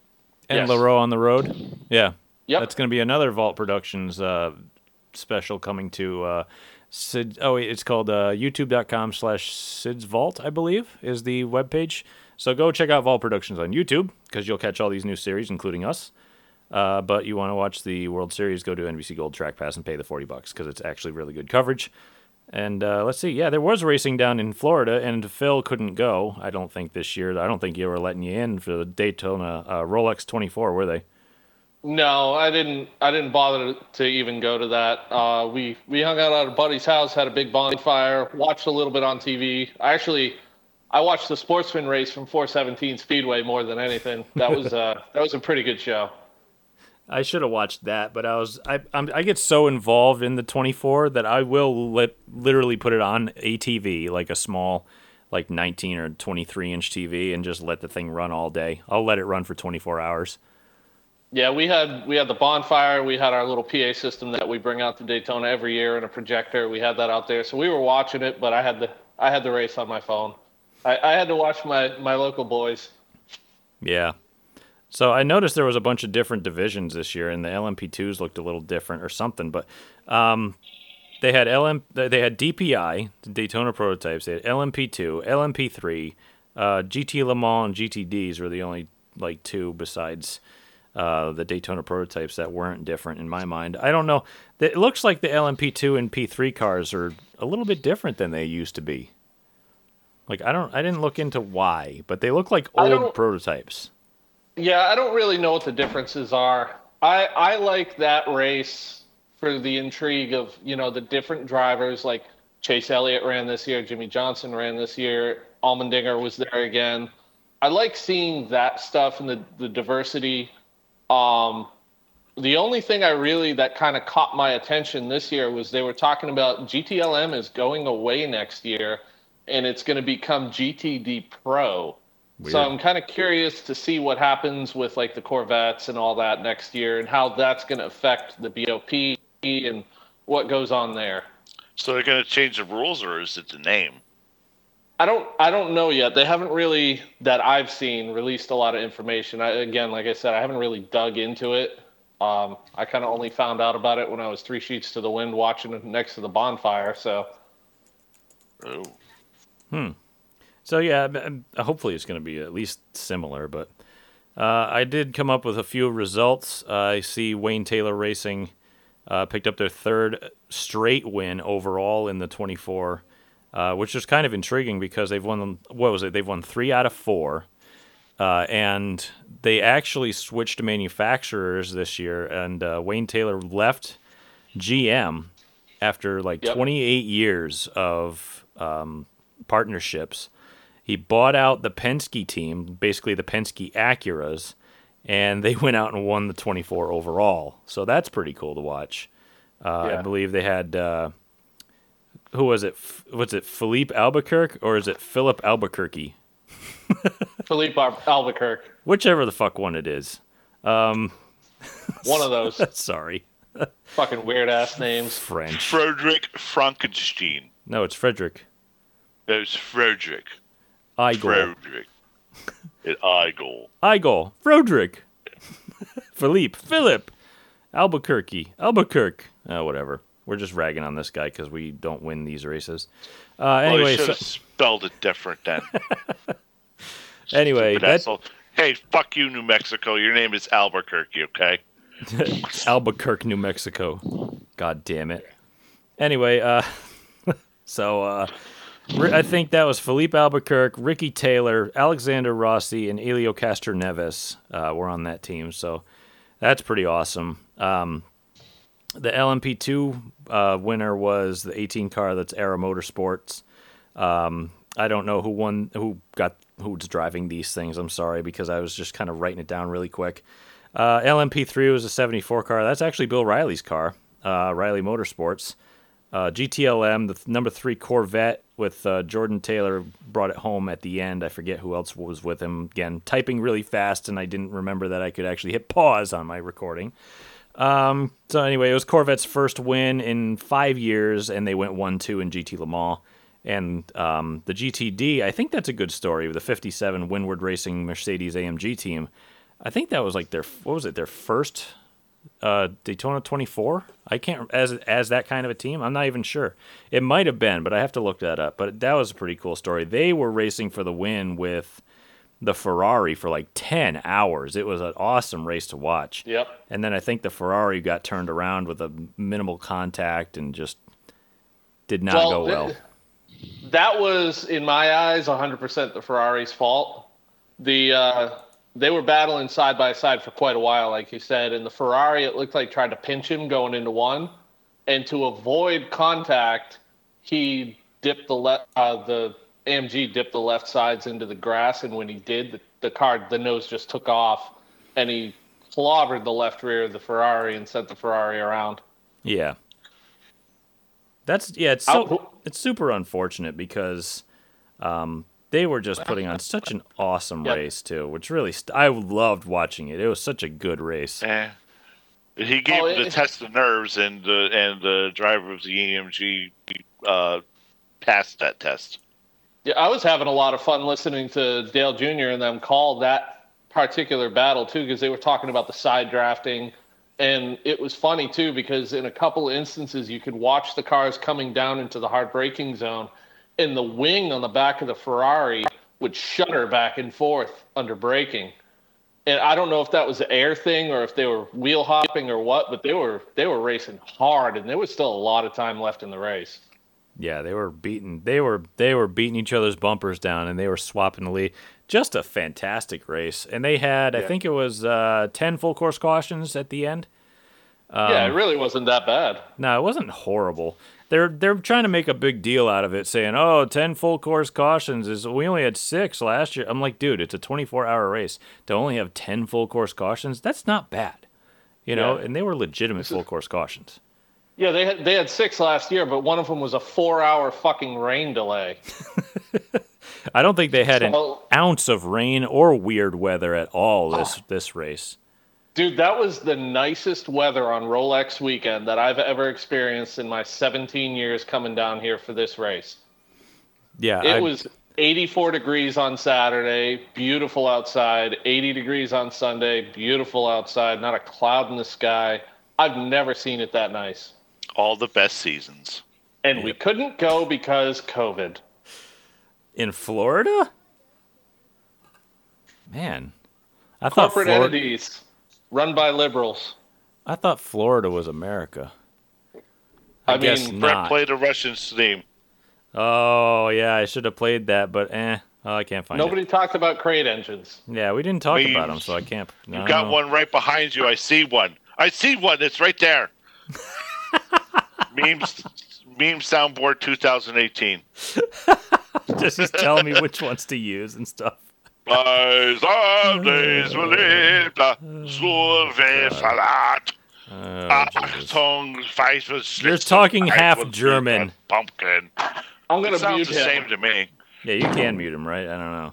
And Yes. LaRoe on the road. Yeah. Yep. That's going to be another Vault Productions uh, special coming to uh, Sid. Oh, it's called uh, youtube.com slash Sid's Vault, I believe, is the webpage. So go check out Vault Productions on YouTube because you'll catch all these new series, including us. Uh, but you want to watch the World Series, go to NBC Gold Track Pass and pay the 40 bucks because it's actually really good coverage. And uh, let's see, yeah, there was racing down in Florida, and Phil couldn't go. I don't think this year. I don't think you were letting you in for the Daytona uh, Rolex 24, were they? No, I didn't. I didn't bother to even go to that. Uh, we we hung out at a buddy's house, had a big bonfire, watched a little bit on TV. I actually, I watched the Sportsman race from 417 Speedway more than anything. That was uh, that was a pretty good show. I should have watched that, but I was I I'm, I get so involved in the 24 that I will let literally put it on a TV like a small like 19 or 23 inch TV and just let the thing run all day. I'll let it run for 24 hours. Yeah, we had we had the bonfire. We had our little PA system that we bring out to Daytona every year and a projector. We had that out there, so we were watching it. But I had the I had the race on my phone. I, I had to watch my my local boys. Yeah. So I noticed there was a bunch of different divisions this year, and the LMP2s looked a little different or something. But um, they had LM, they had DPI, Daytona prototypes. They had LMP2, LMP3, uh, GT Le Mans, and GTDs were the only like two besides uh, the Daytona prototypes that weren't different in my mind. I don't know. It looks like the LMP2 and P3 cars are a little bit different than they used to be. Like I don't, I didn't look into why, but they look like old prototypes. Yeah, I don't really know what the differences are. I I like that race for the intrigue of you know the different drivers. Like Chase Elliott ran this year, Jimmie Johnson ran this year, Allmendinger was there again. I like seeing that stuff and the the diversity. Um, the only thing I really that kind of caught my attention this year was they were talking about GTLM is going away next year, and it's going to become GTD Pro. So I'm kind of curious to see what happens with like the Corvettes and all that next year, and how that's going to affect the BOP and what goes on there. So they're going to change the rules, or is it the name? I don't I don't know yet. They haven't really that I've seen released a lot of information. I, again, like I said, I haven't really dug into it. Um, I kind of only found out about it when I was three sheets to the wind watching it next to the bonfire. So Oh, So yeah, m- m- hopefully it's going to be at least similar. But uh, I did come up with a few results. Uh, I see Wayne Taylor Racing uh, picked up their third straight win overall in the 24, uh, which is kind of intriguing because they've won. What was it? They've won three out of four. Uh, and they actually switched manufacturers this year, and uh, Wayne Taylor left GM after like Yep. 28 years of um, partnerships. He bought out the Penske team, basically the Penske Acuras, and they went out and won the 24 overall. So that's pretty cool to watch. Uh, I believe they had uh, who was it? Was it Philippe Albuquerque or is it Philip Albuquerque? Philippe Al- Albuquerque, Whichever the fuck one it is. one of those Sorry, fucking weird ass names. French. Frederick Frankenstein. No, it's Frederick. There's Frederick. Igor. Frederick. It Igor. Igor. Frederick. Philippe. Philip. Albuquerque. Albuquerque. Uh, whatever. We're just ragging on this guy because we don't win these races. Uh, anyway, should so, have spelled it different then. anyway, that. Hey, fuck you, New Mexico. Your name is Albuquerque, okay? Albuquerque, New Mexico. God damn it. Anyway, uh, so uh, I think that was Philippe Albuquerque, Ricky Taylor, Alexander Rossi, and Helio Castroneves uh, were on that team. So that's pretty awesome. Um, the LMP2 uh, winner was the 18 car that's Era Motorsports. Um, I don't know who won, who got, who's driving these things. I'm sorry because I was just kind of writing it down really quick. Uh, LMP3 was a 74 car. That's actually Bill Riley's car, uh, Riley Motorsports. Uh, GTLM, the th- number three Corvette with uh, Jordan Taylor brought it home at the end. I forget who else was with him. Again, typing really fast, and I didn't remember that I could actually hit pause on my recording. Um, so anyway, it was Corvette's first win in five years, and they went one two in GT Le Mans. And um, the GTD, I think that's a good story. The '57 Winward Racing Mercedes AMG team. I think that was like their what was it? Their first uh, Daytona 24. I can't as as that kind of a team. I'm not even sure. It might have been, but I have to look that up. But that was a pretty cool story. They were racing for the win with the Ferrari for like 10 hours. It was an awesome race to watch. Yep. And then I think the Ferrari got turned around with a minimal contact and just did not Well, go well. th- That was, in my eyes, 100% the Ferrari's fault. The uh, they were battling side by side for quite a while, like you said, and the Ferrari it looked like tried to pinch him going into one, and to avoid contact, he dipped the left uh, the AMG dipped the left sides into the grass, and when he did, the, the car the nose just took off, and he clobbered the left rear of the Ferrari and sent the Ferrari around. Yeah. That's yeah, it's so How- it's super unfortunate because um, they were just putting on such an awesome Yep. race too, which really st- I loved watching it. It was such a good race. Eh. He gave Oh, him the it- test of nerves, and the and the driver of the EMG uh, passed that test. Yeah, I was having a lot of fun listening to Dale Jr. and them call that particular battle too, because they were talking about the side drafting, and it was funny too because in a couple instances you could watch the cars coming down into the hard braking zone, and the wing on the back of the Ferrari would shudder back and forth under braking. And I don't know if that was the air thing or if they were wheel hopping or what, but they were they were racing hard, and there was still a lot of time left in the race. Yeah, they were beating they were they were beating each other's bumpers down and they were swapping the lead. Just a fantastic race. And they had I think it was uh, 10 full course cautions at the end. yeah, it Um, really wasn't that bad. No, it wasn't horrible. They're they're trying to make a big deal out of it, saying, "Oh, 10 full course cautions is we only had six last year." I'm like, dude, it's a 24 hour race to only have 10 full course cautions. That's not bad, you know. Yeah. And they were legitimate full course cautions. Yeah, they had they had six last year, but one of them was a four-hour fucking rain delay. I don't think they had an ounce of rain or weird weather at all this ah. this race. Dude, that was the nicest weather on Rolex weekend that I've ever experienced in my 17 years coming down here for this race. Yeah, It I- was 84 degrees on Saturday, beautiful outside. 80 degrees on Sunday, beautiful outside. Not a cloud in the sky. I've never seen it that nice. All the best seasons. And we couldn't go because COVID. in Florida. Man, I thought Corporate Flor- entities run by liberals. I thought Florida was America. I, I guess mean, Brett played a Russian theme. Oh yeah, I should have played that, but eh, oh, I can't find it. nobody it. talked about crate engines. Yeah, we didn't talk We- about them, so I can't. You no. got one right behind you. I see one. I see one. It's right there. Memes, meme soundboard 2018. just, just tell me which ones to use and stuff. Bei Sonnen's Verliebter, so viel Oh, oh ah, Achtung, weißes You're talking half German. Pumpkin. I'm gonna sounds mute the him. same to me. Yeah, you can mute him, right? I don't know.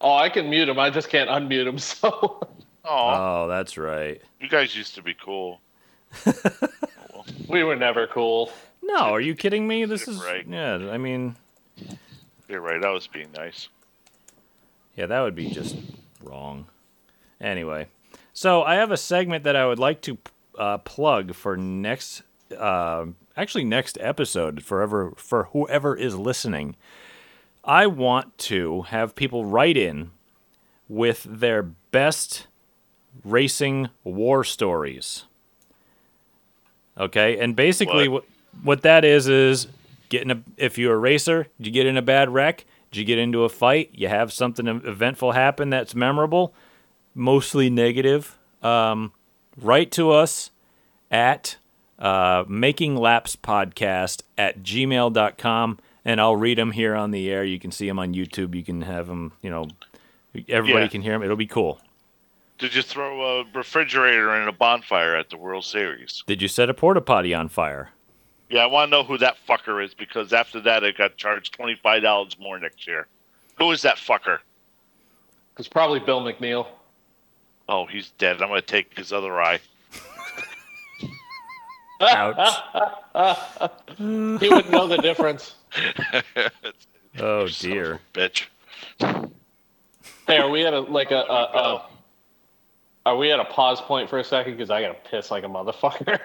Oh, I can mute him. I just can't unmute him. So Oh, Oh, that's right. you guys used to be cool. we were never cool. No, are you kidding me? This is Right. yeah. I mean, You're right. I was being nice. Yeah, that would be just wrong. Anyway, so I have a segment that I would like to uh, plug for next, uh, actually next episode forever for whoever is listening. I want to have people write in with their best racing war stories. Okay, and basically what what that is is getting a if you're a racer, did you get in a bad wreck? Did you get into a fight? You have something eventful happen that's memorable, mostly negative. Um, write to us at uh, making laps podcast at gmail.com and I'll read them here on the air. You can see them on YouTube. You can have them, you know, everybody Yeah. can hear them. It'll be cool. Did you throw a refrigerator in a bonfire at the World Series? Did you set a porta potty on fire? Yeah, I want to know who that fucker is because after that, I got charged twenty five dollars more next year. Who is that fucker? It's probably Bill McNeil. Oh, he's dead. I'm gonna take his other eye. Ouch. He wouldn't know the difference. Oh, Son of dear. a bitch. Hey, are we at a like a, a, a are we at a pause point for a second? Because I gotta piss like a motherfucker.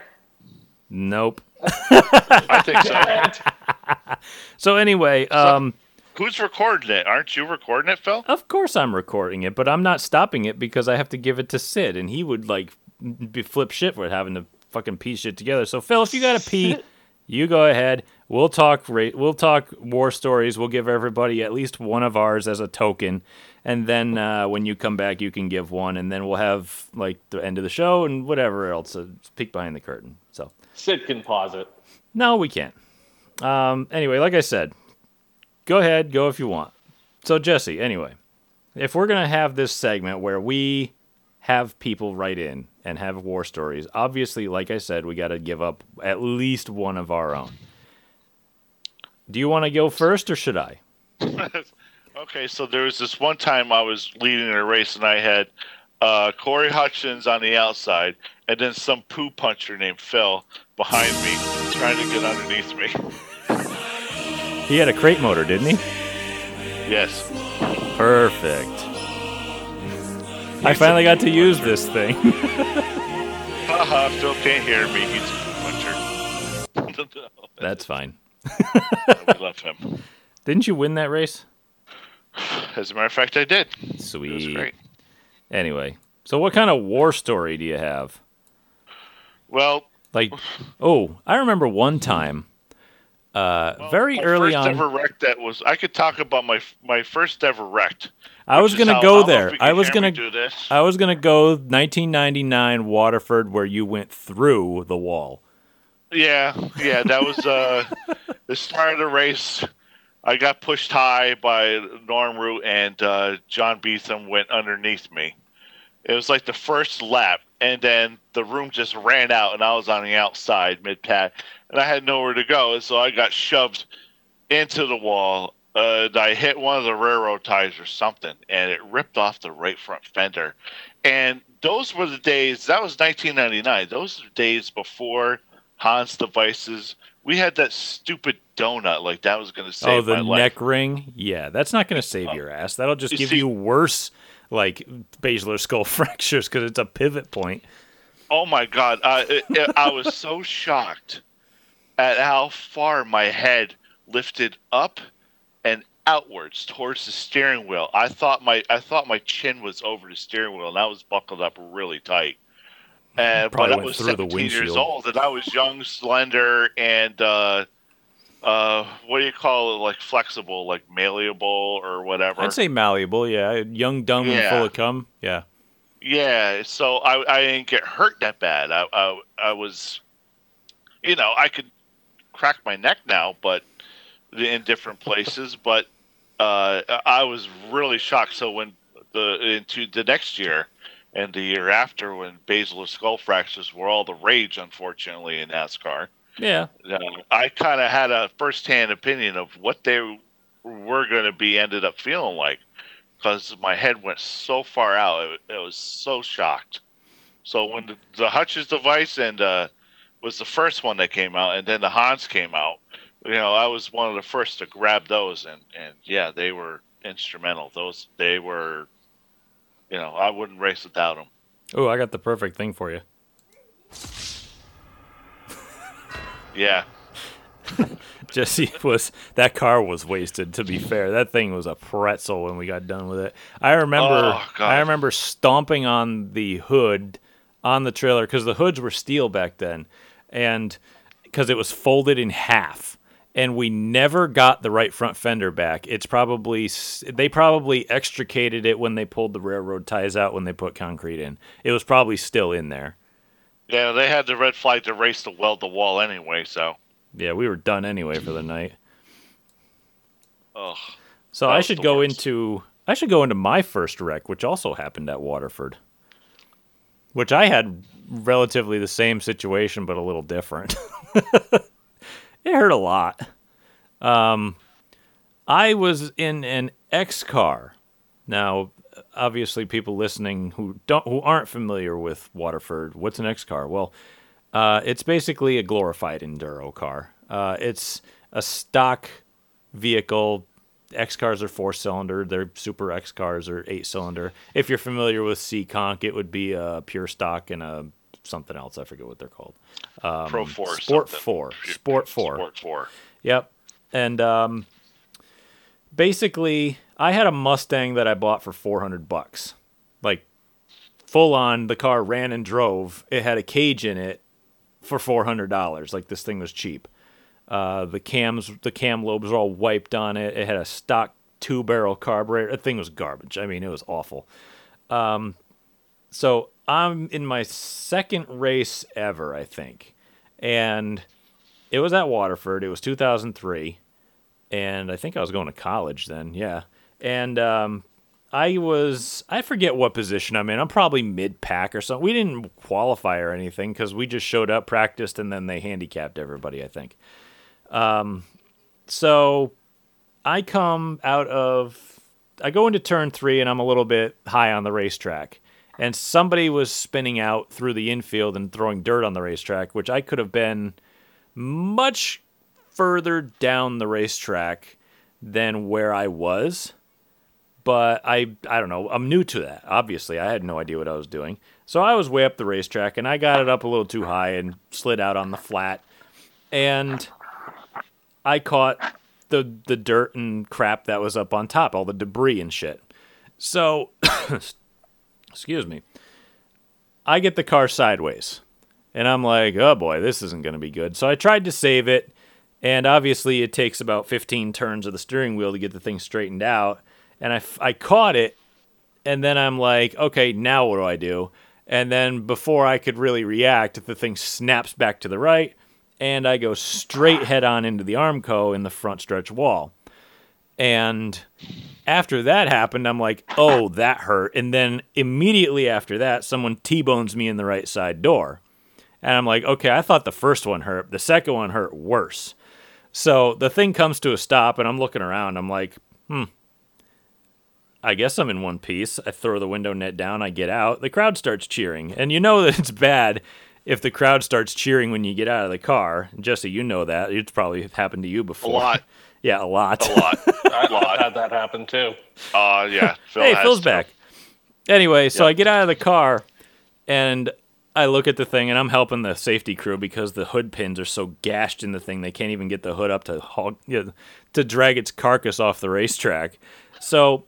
Nope. I think so. So, anyway, um, Who's recording it? Aren't you recording it, Phil? Of course I'm recording it, but I'm not stopping it because I have to give it to Sid, and he would like be flip shit for having to fucking piece shit together. So Phil, if you gotta pee, you go ahead. We'll talk. Ra- we'll talk war stories. We'll give everybody at least one of ours as a token, and then uh, when you come back, you can give one, and then we'll have like the end of the show and whatever else. A peek behind the curtain. So Sid can pause it. no, we can't. Um, anyway, like I said, go ahead, go if you want. So Jesse, anyway, if we're gonna have this segment where we have people write in and have war stories, obviously, like I said, we got to give up at least one of our own. Do you want to go first, or should I? Okay, so there was this one time I was leading a race and I had uh, Corey Hutchins on the outside and then some poo puncher named Phil behind me trying to get underneath me. He had a crate motor, didn't he? Yes. Perfect. I finally got to use this thing. Haha, Phil can't hear me. He's a poo puncher. That's fine. We love him. Didn't you win that race? As a matter of fact, I did. It was Sweet. great. Anyway, so what kind of war story do you have? Well, Like, oh, I remember one time, uh, well, very early first on. ever wreck that was. I could talk about my my first ever wrecked. I was gonna go there. I was gonna do this. I was gonna go 1999 Waterford, where you went through the wall. Yeah, yeah, that was uh, the start of the race. I got pushed high by Norm Root and uh, John Beetham went underneath me. It was like the first lap, and then the room just ran out, and I was on the outside mid pack, and I had nowhere to go, and so I got shoved into the wall. Uh, I hit one of the railroad ties or something, and it ripped off the right front fender. And those were the days. That was 1999. Those are the days before Hans devices. We had that stupid donut, like that was going to save your ass. oh, the my life. neck ring. Yeah, that's not gonna save your ass. That'll just You give see- you worse, like basilar skull fractures because it's a pivot point. Oh my god, uh, it, it- I was so shocked at how far my head lifted up and outwards towards the steering wheel. I thought my I thought my chin was over the steering wheel, and I was buckled up really tight. And but Probably I was through the 17 years old, and I was young, slender, and uh, uh, what do you call it? Like flexible, like malleable, or whatever. I'd say malleable. Yeah, young, dumb, and full of cum. Yeah. Yeah, so I I didn't get hurt that bad. I I, I was, you know, I could crack my neck now, but in different places. But uh, I was really shocked. So when the into the next year and the year after, when basilar skull fractures were all the rage, unfortunately, in NASCAR, Yeah. uh, I kind of had a firsthand opinion of what they were going to be ended up feeling like because my head went so far out. It, it was so shocked. So when the, the Hutchens device and uh, was the first one that came out, and then the Hans came out, you know, I was one of the first to grab those, and and yeah, they were instrumental. Those they were, you know, I wouldn't race without them. Oh, I got the perfect thing for you. Yeah, Jesse was that car was wasted. To be fair, that thing was a pretzel when we got done with it. I remember, Oh, I remember stomping on the hood on the trailer because the hoods were steel back then, and because it was folded in half, and we never got the right front fender back. It's probably they probably extricated it when they pulled the railroad ties out when they put concrete in. It was probably still in there. yeah, they had the red flag to race to weld the wall anyway. So, Yeah, we were done anyway for the night. ugh. So I should go worst. into I should go into my first wreck, which also happened at Waterford. Which I had relatively the same situation but a little different. it hurt a lot. Um I was in an X car. Now, obviously people listening who don't who aren't familiar with Waterford, what's an X car? Well, uh, it's basically a glorified enduro car. Uh, it's a stock vehicle. X cars are four cylinder. Their super X cars are eight cylinder. If you're familiar with Seekonk, it would be a pure stock and a something else. I forget what they're called. Pro Four, Um, Sport something. Four. Sport Four. Sport Four. Yep. And um, basically, I had a Mustang that I bought for 400 bucks. Like, full on, the car ran and drove. It had a cage in it for $400. Like, this thing was cheap. Uh, the cams, the cam lobes were all wiped on it. It had a stock two barrel carburetor. The thing was garbage. I mean, it was awful. Um, so I'm in my second race ever, I think, and it was at Waterford. It was 2003, and I think I was going to college then. Yeah, and um, I was I forget what position I'm in. I'm probably mid pack or something. We didn't qualify or anything because we just showed up, practiced, and then they handicapped everybody. I think. Um, so I come out of I go into turn three and I'm a little bit high on the racetrack. And somebody was spinning out through the infield and throwing dirt on the racetrack, which I could have been much further down the racetrack than where I was. But I I don't know, I'm new to that. Obviously, I had no idea what I was doing. So I was way up the racetrack and I got it up a little too high and slid out on the flat. And I caught the the dirt and crap that was up on top, all the debris and shit. So, excuse me. I get the car sideways, and I'm like, "Oh boy, this isn't going to be good." So I tried to save it, and obviously it takes about 15 turns of the steering wheel to get the thing straightened out. And I, I caught it, and then I'm like, "Okay, now what do I do?" And then before I could really react, the thing snaps back to the right and I go straight head on into the Armco in the front stretch wall. And after that happened, I'm like, oh, that hurt. And then immediately after that, someone T bones me in the right side door. And I'm like, okay, I thought the first one hurt. The second one hurt worse. So the thing comes to a stop, and I'm looking around. I'm like, hmm, I guess I'm in one piece. I throw the window net down, I get out. The crowd starts cheering. And you know that it's bad if the crowd starts cheering when you get out of the car, Jesse, you know that it's probably happened to you A before. lot. Yeah, a lot. A lot. I A lot. had that happen too. Uh, yeah. Phil hey, has Phil's to. back. Anyway, so Yep. I get out of the car and I look at the thing and I'm helping the safety crew because the hood pins are so gashed in the thing they can't even get the hood up to hog, you know, to drag its carcass off the racetrack. So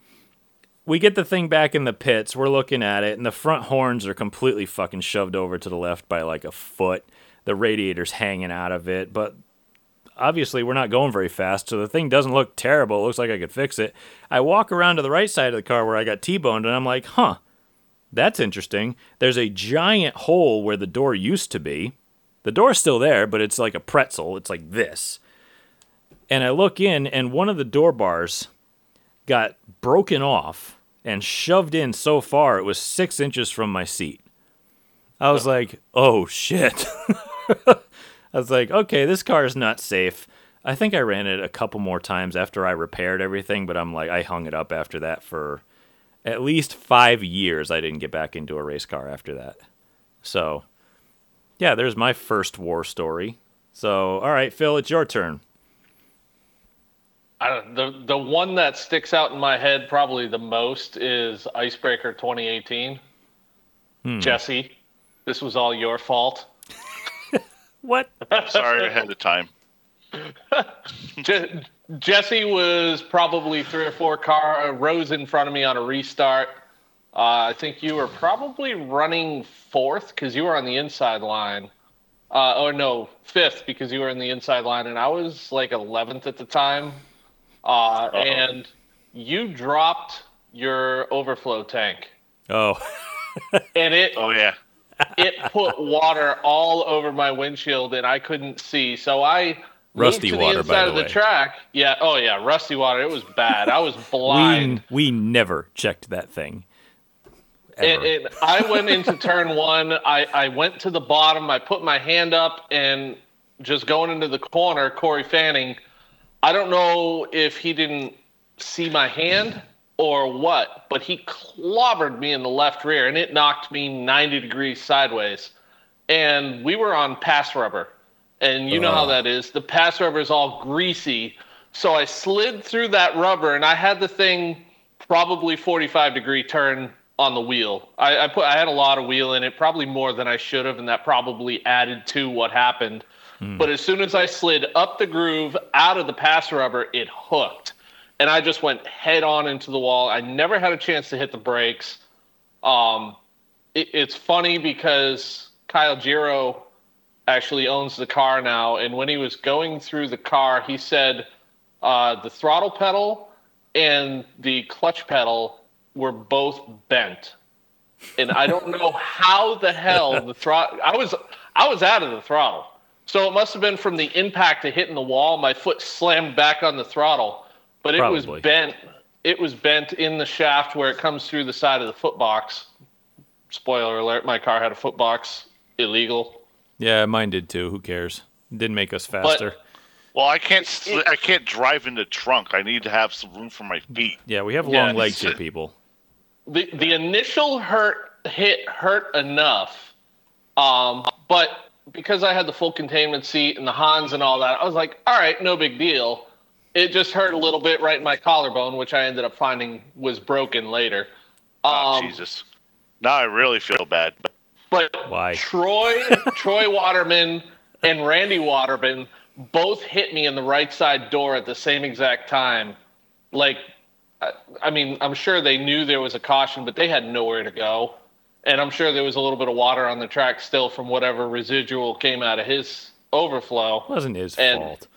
we get the thing back in the pits. We're looking at it, and the front horns are completely fucking shoved over to the left by like a foot. The radiator's hanging out of it, but obviously we're not going very fast, so the thing doesn't look terrible. It looks like I could fix it. I walk around to the right side of the car where I got T-boned, and I'm like, huh, that's interesting. There's a giant hole where the door used to be. The door's still there, but it's like a pretzel. It's like this. And I look in, and one of the door bars got broken off and shoved in so far it was six inches from my seat. I was like, oh shit. I was like, okay, this car is not safe. I think I ran it a couple more times after I repaired everything, but I'm like, I hung it up after that for at least five years. I didn't get back into a race car after that. So, yeah, there's my first war story. So, all right, Phil, it's your turn. I don't, the the one that sticks out in my head probably the most is Icebreaker 2018. Hmm. Jesse, this was all your fault. What? Sorry ahead of time. Je- Jesse was probably three or four car uh, rows in front of me on a restart. Uh, I think you were probably running fourth because you were on the inside line. Uh, or no, fifth because you were in the inside line, and I was like 11th at the time. Uh, and you dropped your overflow tank, Oh, and it Oh yeah. It put water all over my windshield and I couldn't see. So I Rusty moved to water, the by inside the of the way. track. Yeah. Oh yeah, rusty water. It was bad. I was blind. we, we never checked that thing. And, and I went into turn one. I, I went to the bottom. I put my hand up and just going into the corner, Corey Fanning. I don't know if he didn't see my hand or what, but he clobbered me in the left rear and it knocked me 90 degrees sideways. And we were on pass rubber. And you know how ah. that is. The pass rubber is all greasy. So I slid through that rubber and I had the thing probably 45 degree turn on the wheel. I, I put I had a lot of wheel in it, probably more than I should have, and that probably added to what happened. Hmm. But as soon as I slid up the groove out of the pass rubber, it hooked. And I just went head on into the wall. I never had a chance to hit the brakes. Um, it, it's funny because Kyle Giro actually owns the car now, and when he was going through the car, he said uh, the throttle pedal and the clutch pedal were both bent, and I don't know how the hell the throttle. I was I was out of the throttle, so it must have been from the impact of hitting the wall. My foot slammed back on the throttle, but it was bent. It was bent in the shaft where it comes through the side of the foot box. Spoiler alert: my car had a foot box. Illegal. Yeah, mine did too. Who cares? Didn't make us faster. Well, I can't. Sl- I can't drive in the trunk. I need to have some room for my feet. yeah, we have Yeah. long legs here, people. the the initial hurt hit hurt enough, um, but because I had the full containment seat and the Hans and all that, I was like, all right, no big deal. It just hurt a little bit right in my collarbone, which I ended up finding was broken later. Oh, Um, Jesus. Now I really feel bad. But Why? Troy, Troy Waterman, and Randy Waterman both hit me in the right side door at the same exact time. Like, I, I mean, I'm sure they knew there was a caution, but they had nowhere to go. And I'm sure there was a little bit of water on the track still from whatever residual came out of his overflow. wasn't his And- fault.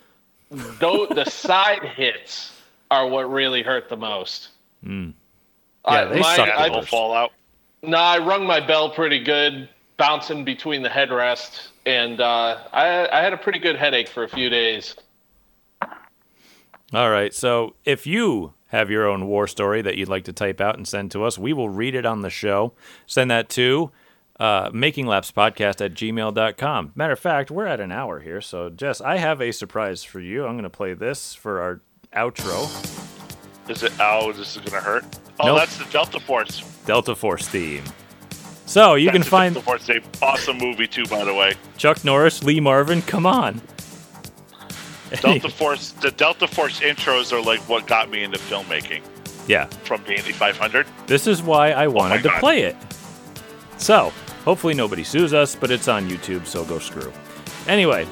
Though the side hits are what really hurt the most. I- Yeah, they my- suck Yeah, the I- the fallout. no, I rung my bell pretty good, bouncing between the headrest, and uh, I, I had a pretty good headache for a few days. All right. So if you have your own war story that you'd like to type out and send to us, we will read it on the show. Send that to uh, makinglapspodcast at gmail.com. Matter of fact, we're at an hour here. So, Jess, I have a surprise for you. I'm going to play this for our outro Is it? Oh, this is gonna hurt. Oh, Nope. that's the Delta Force. Delta Force theme. So you can That's the find Delta Force. Thing. Awesome movie too, by the way. Chuck Norris, Lee Marvin. Come on. Delta Force. The Delta Force intros are like what got me into filmmaking yeah. from the Indy 500. This is why I wanted to God. play it. So, hopefully nobody sues us, but it's on YouTube, so go screw. Anyway,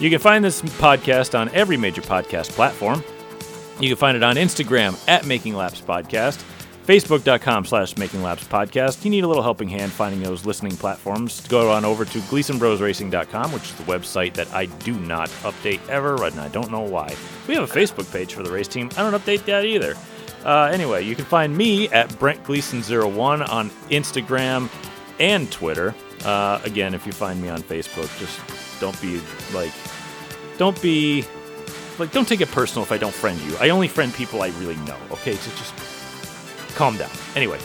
you can find this podcast on every major podcast platform. You can find it on Instagram at Making Laps Podcast, Facebook.com slash Making Laps Podcast. You need a little helping hand finding those listening platforms. Go on over to GleasonBrosRacing.com, which is the website that I do not update ever, and I don't know why. We have a Facebook page for the race team. I don't update that either. Uh, anyway, you can find me at Brent Gleason01 on Instagram and Twitter. Uh, again, if you find me on Facebook, just don't be like, don't be like, don't take it personal if I don't friend you. I only friend people I really know. Okay, so just calm down. Anyway,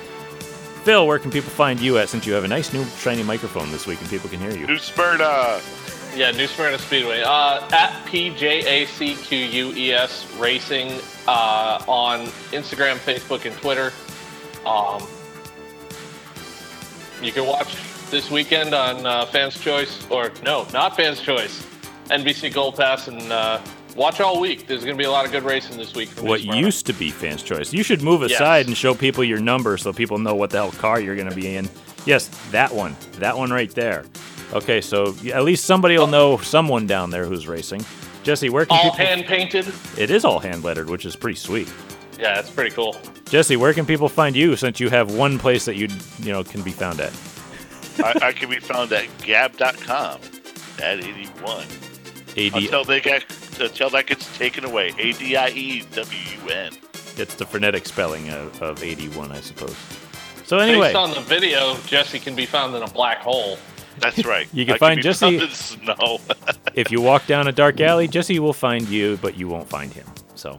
Phil, where can people find you at? Since you have a nice new shiny microphone this week and people can hear you. New Smyrna. Yeah, New Smyrna Speedway. Uh, at PJACQUES E Racing uh, on Instagram, Facebook, and Twitter. Um, you can watch this weekend on uh, Fans Choice, or no, not Fans Choice, NBC Gold Pass, and uh, watch all week. There's going to be a lot of good racing this week. What used to be fans' choice. You should move Yes. aside and show people your number so people know what the hell car you're going to be in. Yes, that one. That one right there. Okay, so at least somebody will know someone down there who's racing. Jesse, where can you all people? hand painted? It is all hand lettered, which is pretty sweet. Yeah, it's pretty cool. Jesse, where can people find you since you have one place that you you know can be found at? I, I can be found at gab.com at 81 AD. until they get until that gets taken away. A D I E W U N. It's the phonetic spelling of, of 81, I suppose. So anyway, Based on the video, Jesse can be found in a black hole. That's right. You can I find be Jesse- found in the snow. if you walk down a dark alley, Jesse will find you, but you won't find him. So,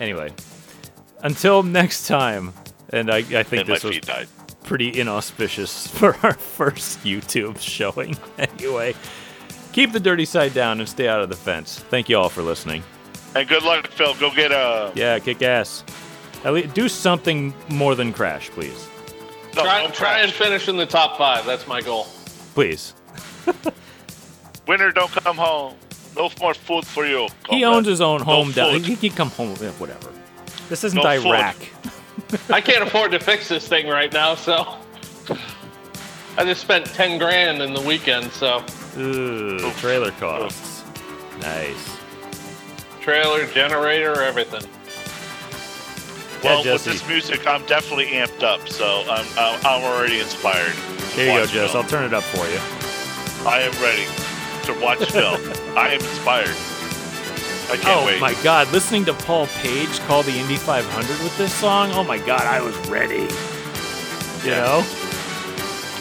anyway, until next time, and I, I think and this was died. pretty inauspicious for our first YouTube showing. Anyway, keep the dirty side down and stay out of the fence. Thank you all for listening. And good luck, Phil. Go get a. Yeah, kick ass. At least do something more than crash, please. No, try, don't try and finish in the top five. That's my goal. Please. Winter, don't come home. No more food for you. He owns his own No home down. He can come home whatever. This isn't No. Iraq. I can't afford to fix this thing right now, so I just spent ten grand in the weekend. So Ooh, trailer costs. Nice. trailer, generator, everything. Well, Yeah, with this music, I'm definitely amped up, so I'm, I'm, I'm already inspired. Here you go, watch Jess. I'll turn it up for you. I am ready. to watch film. I am inspired. I can't Oh wait. my god, listening to Paul Page call the Indy 500 with this song, oh my god, I was ready. You Yeah. know?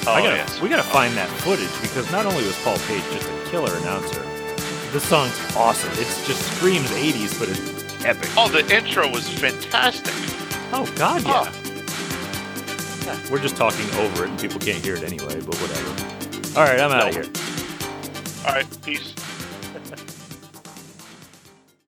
oh, I gotta, yes. We gotta oh. find that footage because not only was Paul Page just a killer announcer, this song's awesome. It just screams 80s, but it's epic. Oh, the intro was fantastic. Oh god, yeah. Oh. We're just talking over it and people can't hear it anyway, but whatever. All right, I'm out of here. All right, peace.